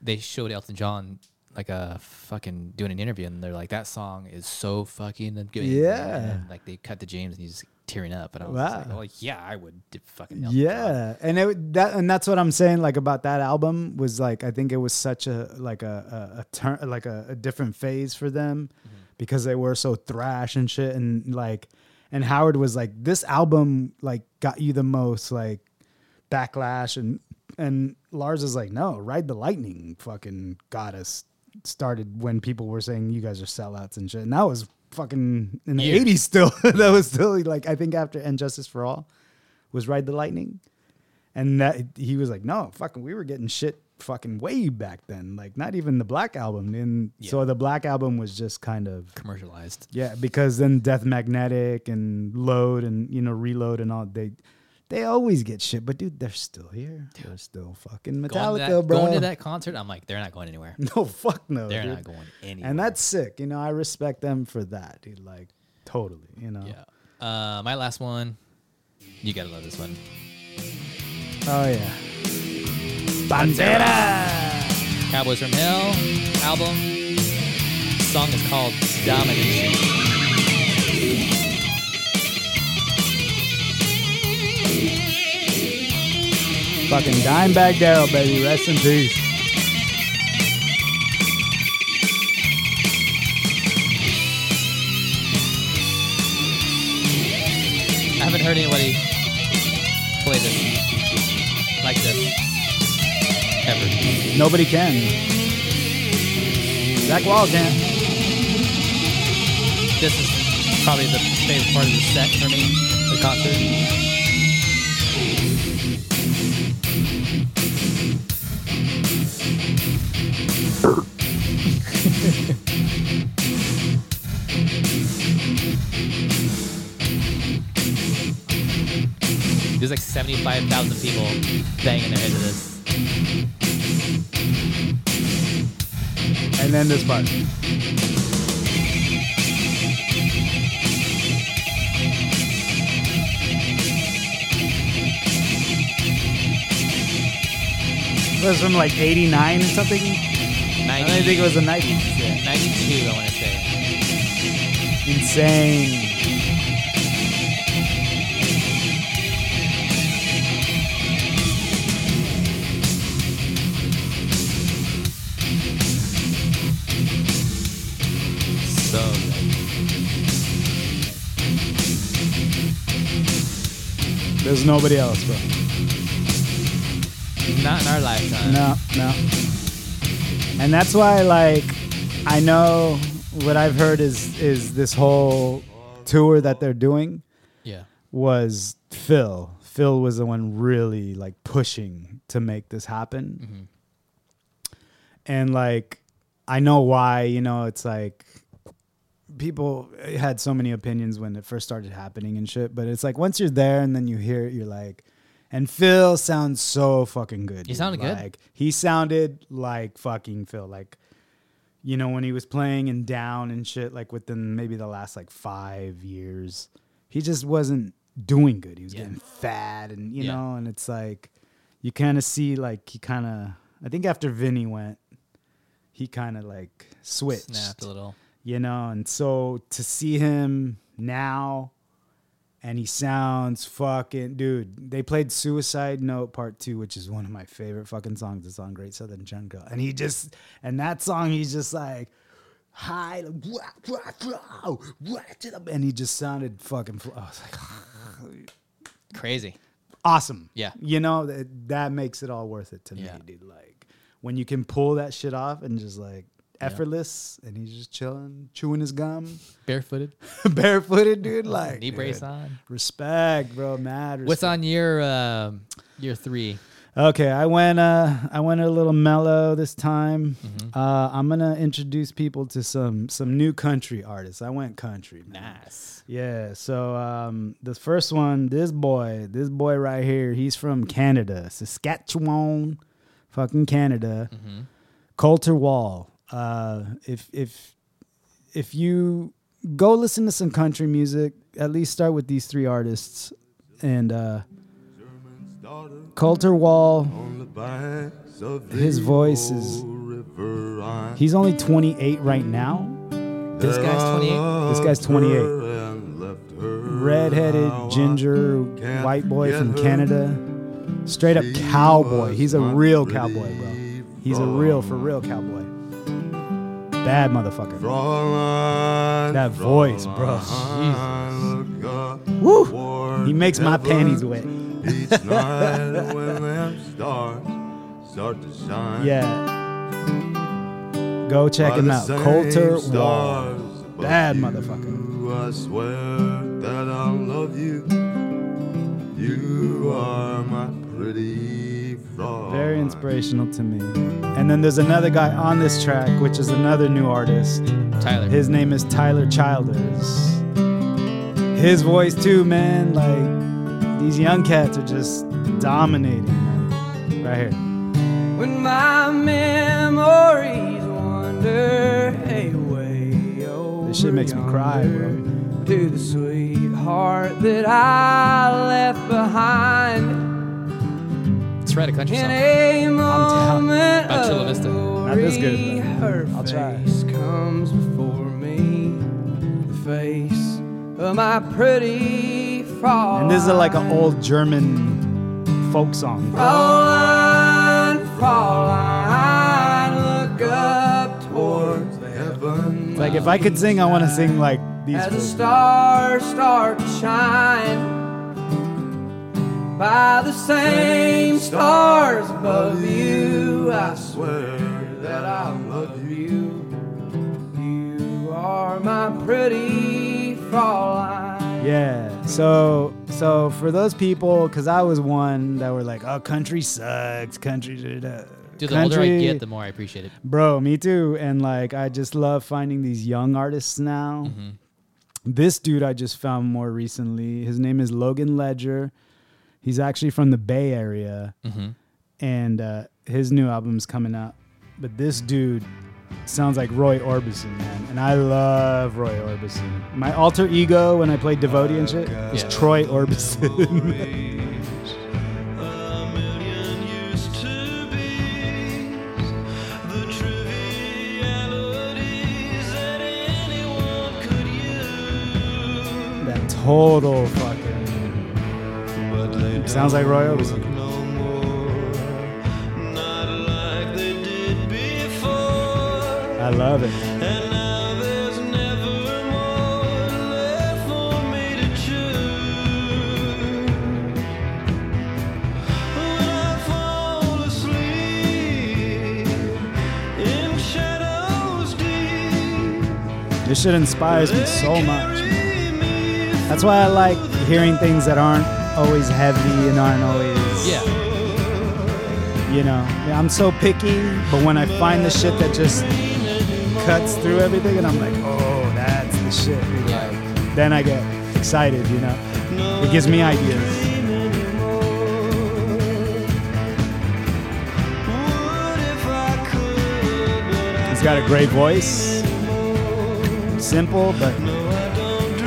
they showed Elton John like a fucking doing an interview, and they're like, "That song is so fucking good." Yeah. and, like they cut to James, and he's tearing up, and I was just like, Wow. "Oh yeah, I would fucking Elton John." yeah and it, that and that's what i'm saying like about that album was like i think it was such a like a a, a turn like a, a different phase for them because they were so thrash and shit and like and howard was like this album like got you the most like backlash and and lars is like no ride the lightning fucking got us started when people were saying you guys are sellouts and shit and that was fucking in the Years. 80s still that was still like i think after and justice for all was Ride the Lightning. And that he was like, no, fucking, we were getting shit fucking way back then. Like, not even the Black Album. And so the Black Album was just kind of, commercialized. yeah, because then Death Magnetic and Load and, you know, Reload and all, they, They always get shit, but dude, they're still here. They're still fucking Going Metallica, that, bro. going to that concert, I'm like, they're not going anywhere. No, fuck no. They're dude. not going anywhere. And that's sick. You know, I respect them for that, dude. Like, totally. You know. yeah. Uh, my last one. You gotta love this one. Oh yeah. Pantera. Cowboys from Hell album. song is called Domination. Fucking Dimebag Darrell, baby. Rest in peace. I haven't heard anybody play this like this ever. Nobody can. Zakk Wylde can. This is probably the favorite part of the set for me, the concert. There's like 75,000 people banging their head to this. And then this part. It was from like 89 or something. I 90, don't think it was the 90s. yeah, 92, I want to say. Insane. There's nobody else, bro. Not in our lifetime. No, no. And that's why, like, I know what I've heard is is this whole tour that they're doing Yeah. was Phil. Phil was the one really like pushing to make this happen. Mm-hmm. And like I know why, you know, it's like people had so many opinions when it first started happening and shit, but it's like once you're there and then you hear it, you're like and Phil sounds so fucking good. He dude. sounded good? Like he sounded like fucking Phil. Like you know, when he was playing and down and shit, like within maybe the last like five years, he just wasn't doing good. He was Yeah. getting fat and you Yeah. know, and it's like you kind of see like he kind of I think after Vinnie went, he kind of like switched, Snapped a little. You know, and so to see him now and he sounds fucking dude. They played Suicide Note Part 2, which is one of my favorite fucking songs. It's on Great Southern Jungle. And he just and that song he's just like high and he just sounded fucking I was like Crazy. awesome. Yeah. You know, that, that makes it all worth it to Yeah. me, dude. Like when you can pull that shit off and just like effortless and he's just chilling, chewing his gum, Barefooted. barefooted, dude. Like Knee brace dude, on. Respect, bro. Mad. Respect. What's on your year three? Okay, I went uh I went a little mellow this time. Mm-hmm. Uh I'm gonna introduce people to some some new country artists. I went country. Man. Nice. Yeah, so um the first one, this boy, this boy right here, he's from Canada, Saskatchewan, fucking Canada. Mm-hmm. Colter Wall. Uh if if if you go listen to some country music, at least start with these three artists and uh Colter Wall his voice is he's only 28 right now. This guy's 28. this guy's 28 redheaded ginger white boy from canada. Straight up cowboy. he's a real cowboy bro. He's a real for real cowboy bad motherfucker that voice bro Jesus. Woo! he makes my panties wet Each night when them stars start to shine. yeah go check him out colter wall stars bad you, motherfucker I swear that I'll love you. You are my pretty. Very inspirational to me. And then there's another guy on this track, which is another new artist. Tyler. His name is Tyler Childers. His voice too, man. Like these young cats are just dominating, man. Right here. When my memories wander away over This shit makes me cry, bro. To the sweetheart that I left behind Let's write a country in song. a down. moment About Chula Vista. Not this good, but Her I'll try. face comes before me, the face of my pretty Fraulein. And this is like an old German folk song. Fraulein, Fraulein, look up towards the heavens. Like if I could sing, I want to sing like these. As the folk- stars start to shine by the same stars above you, I swear that I love you. You are my pretty Fraulein. Yeah. So so for those people, because I was one that were like, oh, country sucks, country. da, da, da." Dude, the older I Country- get, the more I appreciate it. Bro, me too. And like, I just love finding these young artists now. Mm-hmm. This dude I just found more recently. His name is Logan Ledger. He's actually from the Bay Area, Mm-hmm. and uh, his new album's coming out. But this dude sounds like Roy Orbison, man. And I love Roy Orbison. My alter ego when I played Devotee and shit is Yeah. Troy Orbison. A million used to be the that anyone could use. that total fucking. Sounds like Roy Orbison. don't no more, not like they did before. I love it. And now there's never more left for me to choose. When I fall asleep in shadows deep, This shit inspires me so much. That's why I like hearing things that aren't always heavy and aren't always, Yeah. you know. I'm so picky, but when I find the shit that just cuts through everything, and I'm like, oh, that's the shit. Yeah. Then I get excited, you know. It gives me ideas. What if I could, but I He's got a great voice, simple but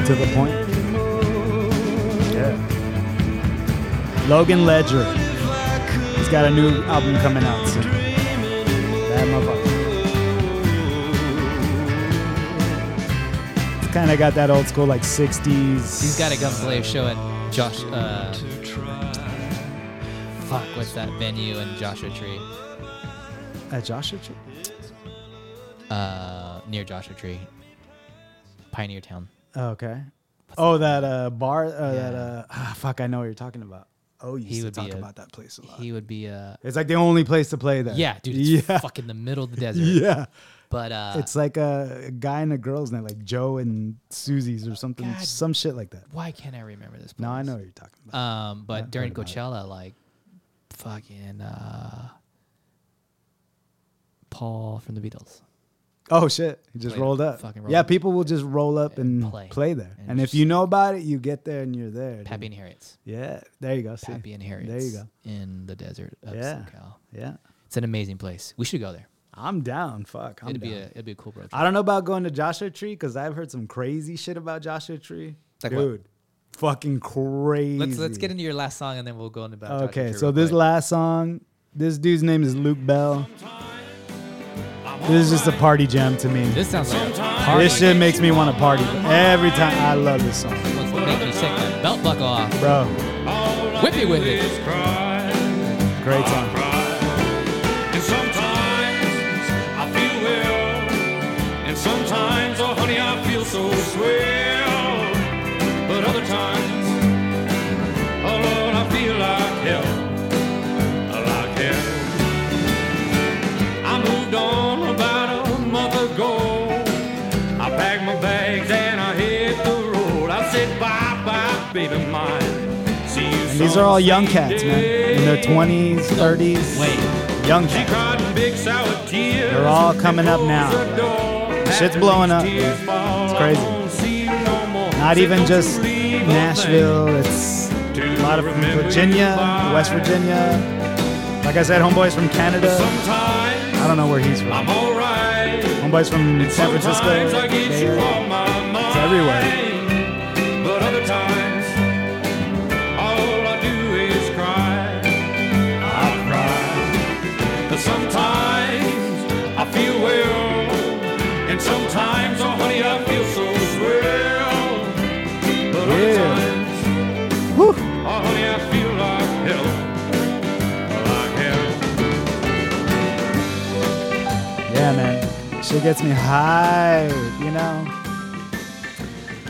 to the point. Logan Ledger. He's got a new album coming out soon. That motherfucker. It's kind of got that old school like 60s. He's got to come play show at Josh. Uh, fuck, what's that venue in Joshua Tree? At Joshua Tree? Uh, near Joshua Tree, Pioneer Town. Oh, okay. Oh, that uh, bar. Uh, That uh, ah, fuck, I know what you're talking about. Oh, you He would talk a- about that place a lot. He would be uh It's like the only place to play there. yeah, dude. It's yeah. fucking the middle of the desert. Yeah. But uh, It's like a, a guy and a girl's name, like Joe and Susie's or something, God. some shit like that. why can't I remember this? Place? No, I know what you're talking about. Um, but during it. Coachella, like, fucking uh, Paul from the Beatles. Oh shit, he just played- rolled up. fucking rolled yeah, up. people will just roll up and, And play. play. there. And, And if you know about it, you get there and you're there. dude. Pappy and Harriet's. Yeah, there you go. See, Pappy and Harriet's. there you go. In the desert of Yeah. SoCal. Yeah, It's an amazing place. We should go there. I'm down. Fuck, I'm it'd down. be a it'd be a cool road trip. I don't know about going to Joshua Tree because I've heard some crazy shit about Joshua Tree. Like what? Dude, fucking crazy. Let's let's get into your last song and then we'll go into about. Joshua Okay, so this last song, this dude's name is Luke Bell. This is just a party jam to me. This sounds like a party. This shit makes me want to party every time. I love this song, Let's make me take that belt buckle off. bro. Whip me with it. Great song. And these are all young cats, man, in their 20s, 30s. Wait, young She cats. cried big sour tears. They're all coming up now. The shit's blowing up. It's crazy. Not even just Nashville. It's a lot of from Virginia. West Virginia. Like I said, homeboys from Canada. I don't know where he's from. Homeboys from San Francisco. Sometimes I Shit gets me high, you know?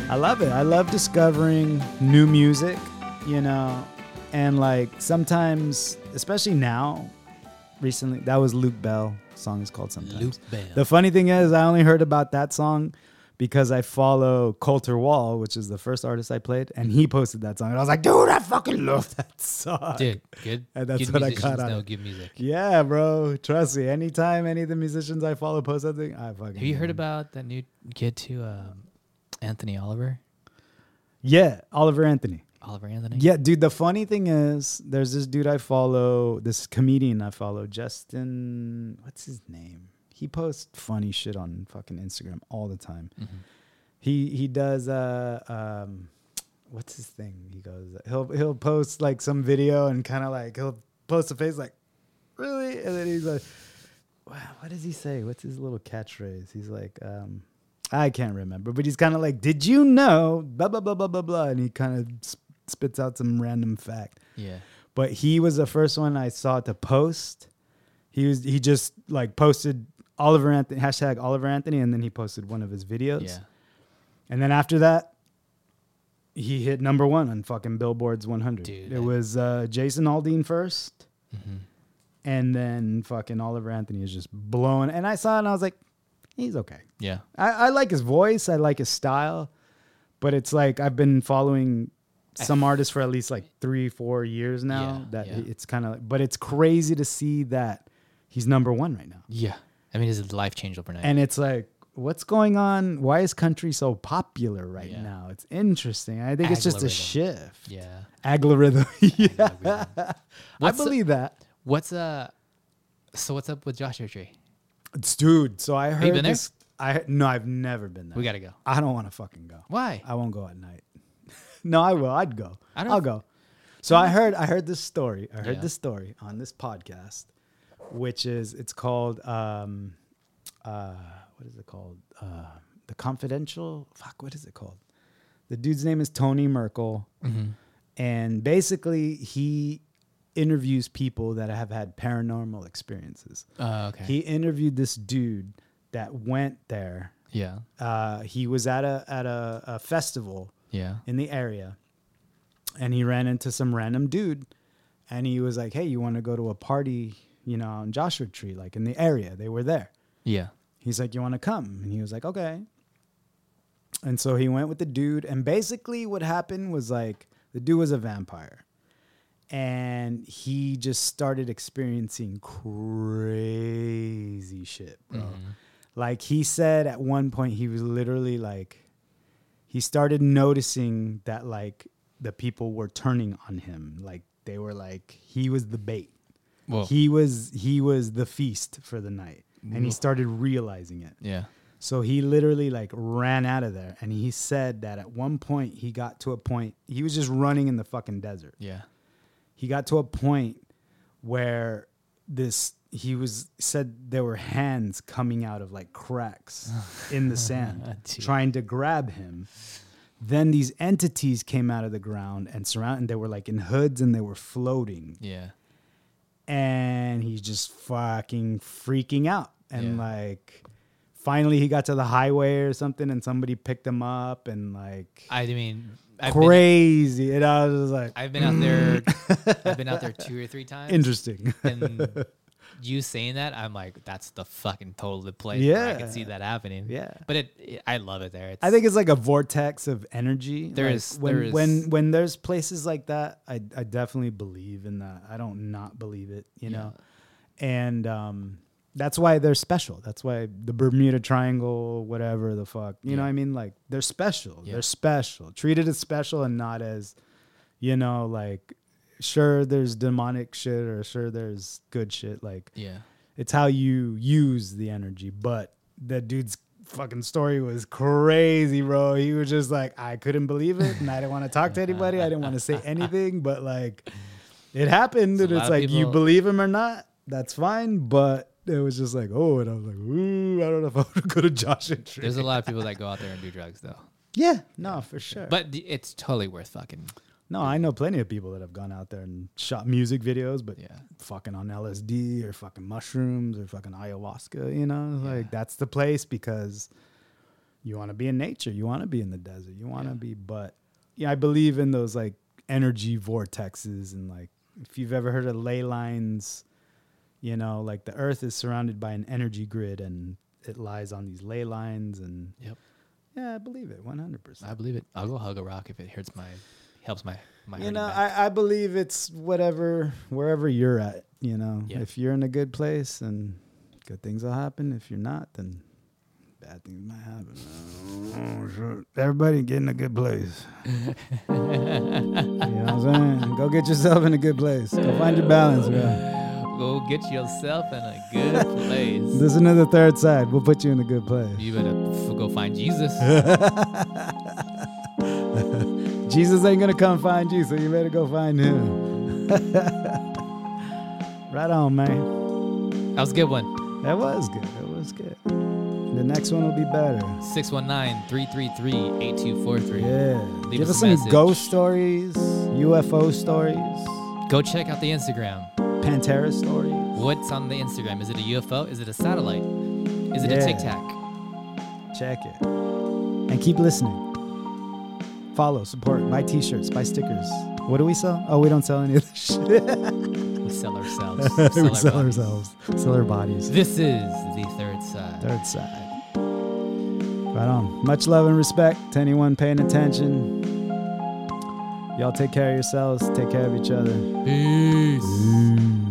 I love it. I love discovering new music, you know? And like sometimes, especially now, recently, that was Luke Bell. Song is called Sometimes. Luke Bell. The funny thing is, I only heard about that song because I follow Colter Wall, which is the first artist I played, and he posted that song. And I was like, dude, I fucking love that song. Dude, good. And that's good what I got out good music. Yeah, bro. Trust me. Anytime any of the musicians I follow post something, I fucking. Have you heard about that new kid to um, Anthony Oliver? Yeah, Oliver Anthony. Oliver Anthony? Yeah, dude. The funny thing is, there's this dude I follow, this comedian I follow, Justin. What's his name? He posts funny shit on fucking Instagram all the time. Mm-hmm. He he does uh um, what's his thing? He goes he'll he'll post like some video and kind of like he'll post a face like, really, and then he's like, wow, what does he say? What's his little catchphrase? He's like, um, I can't remember, but he's kind of like, did you know? Blah blah blah blah blah blah, and he kind of sp- spits out some random fact. Yeah. But he was the first one I saw to post. He was he just like posted Oliver Anthony hashtag Oliver Anthony, and then he posted one of his videos. Yeah. And then after that, he hit number one on fucking Billboard's 100. Dude, it that- was uh, Jason Aldean 1st Mm-hmm. and then fucking Oliver Anthony is just blowing. And I saw it and I was like, he's okay. Yeah. I, I like his voice, I like his style, but it's like I've been following some artists for at least like three, four years now. Yeah, that yeah. it's kind of, like, but it's crazy to see that he's number one right now. Yeah. I mean, his life changed overnight. And it's like, what's going on? Why is country so popular right Yeah. now? It's interesting. I think it's just a shift. yeah. Algorithm. yeah. I believe that. What's uh? So what's up with Joshua Tree? It's, dude, so I heard You been there? I no, I've never been there. We gotta go. I don't want to fucking go. Why? I won't go at night. no, I will. I'd go. I don't- I'll go. So I heard I heard this story. I heard Yeah. this story on this podcast, which is it's called um uh what is it called? Uh The Confidential fuck, what is it called? The dude's name is Tony Merkel. And basically he interviews people that have had paranormal experiences. Oh, okay. He interviewed this dude that went there. yeah. Uh, he was at a at a, a festival Yeah. in the area and he ran into some random dude and he was like hey you want to go to a party you know on joshua tree like in the area. They were there. Yeah. he's like you want to come? And he was like okay. And so he went with the dude and basically what happened was like the dude was a vampire. And he just started experiencing crazy shit bro. Mm-hmm. Like he said at one point he was literally like he started noticing that like the people were turning on him. Like they were like he was the bait Whoa. he was he was the feast for the night and he started realizing it yeah. so he literally like ran out of there and he said that at one point he got to a point he was just running in the fucking desert Yeah. he got to a point where this he was said there were hands coming out of like cracks in the sand trying to grab him then these entities came out of the ground and surround and they were like in hoods and they were floating Yeah. And he's just fucking freaking out and Yeah. like finally he got to the highway or something and somebody picked him up and like I mean, I've been, crazy and i was just like I've been out there. I've been out there two or three times. interesting and you saying that, I'm like, that's the fucking total place. Yeah, I can see that happening. Yeah. but it, it- I love it there. It's, I think it's like a vortex of energy. There like is- when there is- when when there's places like that, I I definitely believe in that. I don't not believe it, you know. And um that's why they're special. That's why the Bermuda Triangle, whatever the fuck, you know Yeah. what I mean? Like they're special. Yeah. They're special. Treated as special and not as, You know, like sure there's demonic shit or sure there's good shit. Like Yeah. it's how you use the energy. But that dude's fucking story was crazy, bro. He was just like, I couldn't believe it, and I didn't want to talk to anybody. I didn't want to say anything, but like, it happened, a and it's like you believe him or not, that's fine. But it was just like, oh, and I was like, ooh, I don't know if I would go to Josh and Trey. There's a lot of people that go out there and do drugs though. yeah, no, for sure. But it's totally worth fucking. No, I know plenty of people that have gone out there and shot music videos, but Yeah. fucking on LSD or fucking mushrooms or fucking ayahuasca, you know? Yeah. Like that's the place because you want to be in nature, you want to be in the desert, you want to Yeah. be but yeah, I believe in those like energy vortexes and like if you've ever heard of ley lines, you know, like the earth is surrounded by an energy grid and it lies on these ley lines and Yep. yeah, I believe it 100%. I believe it. I'll go hug a rock if it hurts my, helps my my. you know back. I, I believe it's whatever wherever you're at you know Yeah. if you're in a good place and good things will happen if you're not then bad things might happen everybody get in a good place you know what i'm saying go get yourself in a good place go find your balance bro Go get yourself in a good place. listen to the third side we'll put you in a good place you better f- go find Jesus. Jesus ain't gonna come find you so you better go find him right on man That was a good one. That was good. That was good. The next one will be better. 619-333-8243. Yeah. Leave Give us some ghost stories, UFO stories, Go check out the Instagram. Pantera stories. What's on the Instagram? Is it a UFO? Is it a satellite? Is it a Yeah. Tic Tac? Check it. And keep listening. Follow, support, buy t-shirts, buy stickers. What do we sell? Oh, we don't sell any of this shit. We sell ourselves. we Sell our sell bodies. ourselves. Sell our bodies. This is the third side. Third side. Right on. Much love and respect to anyone paying attention. Y'all take care of yourselves. Take care of each other. Peace. Mm.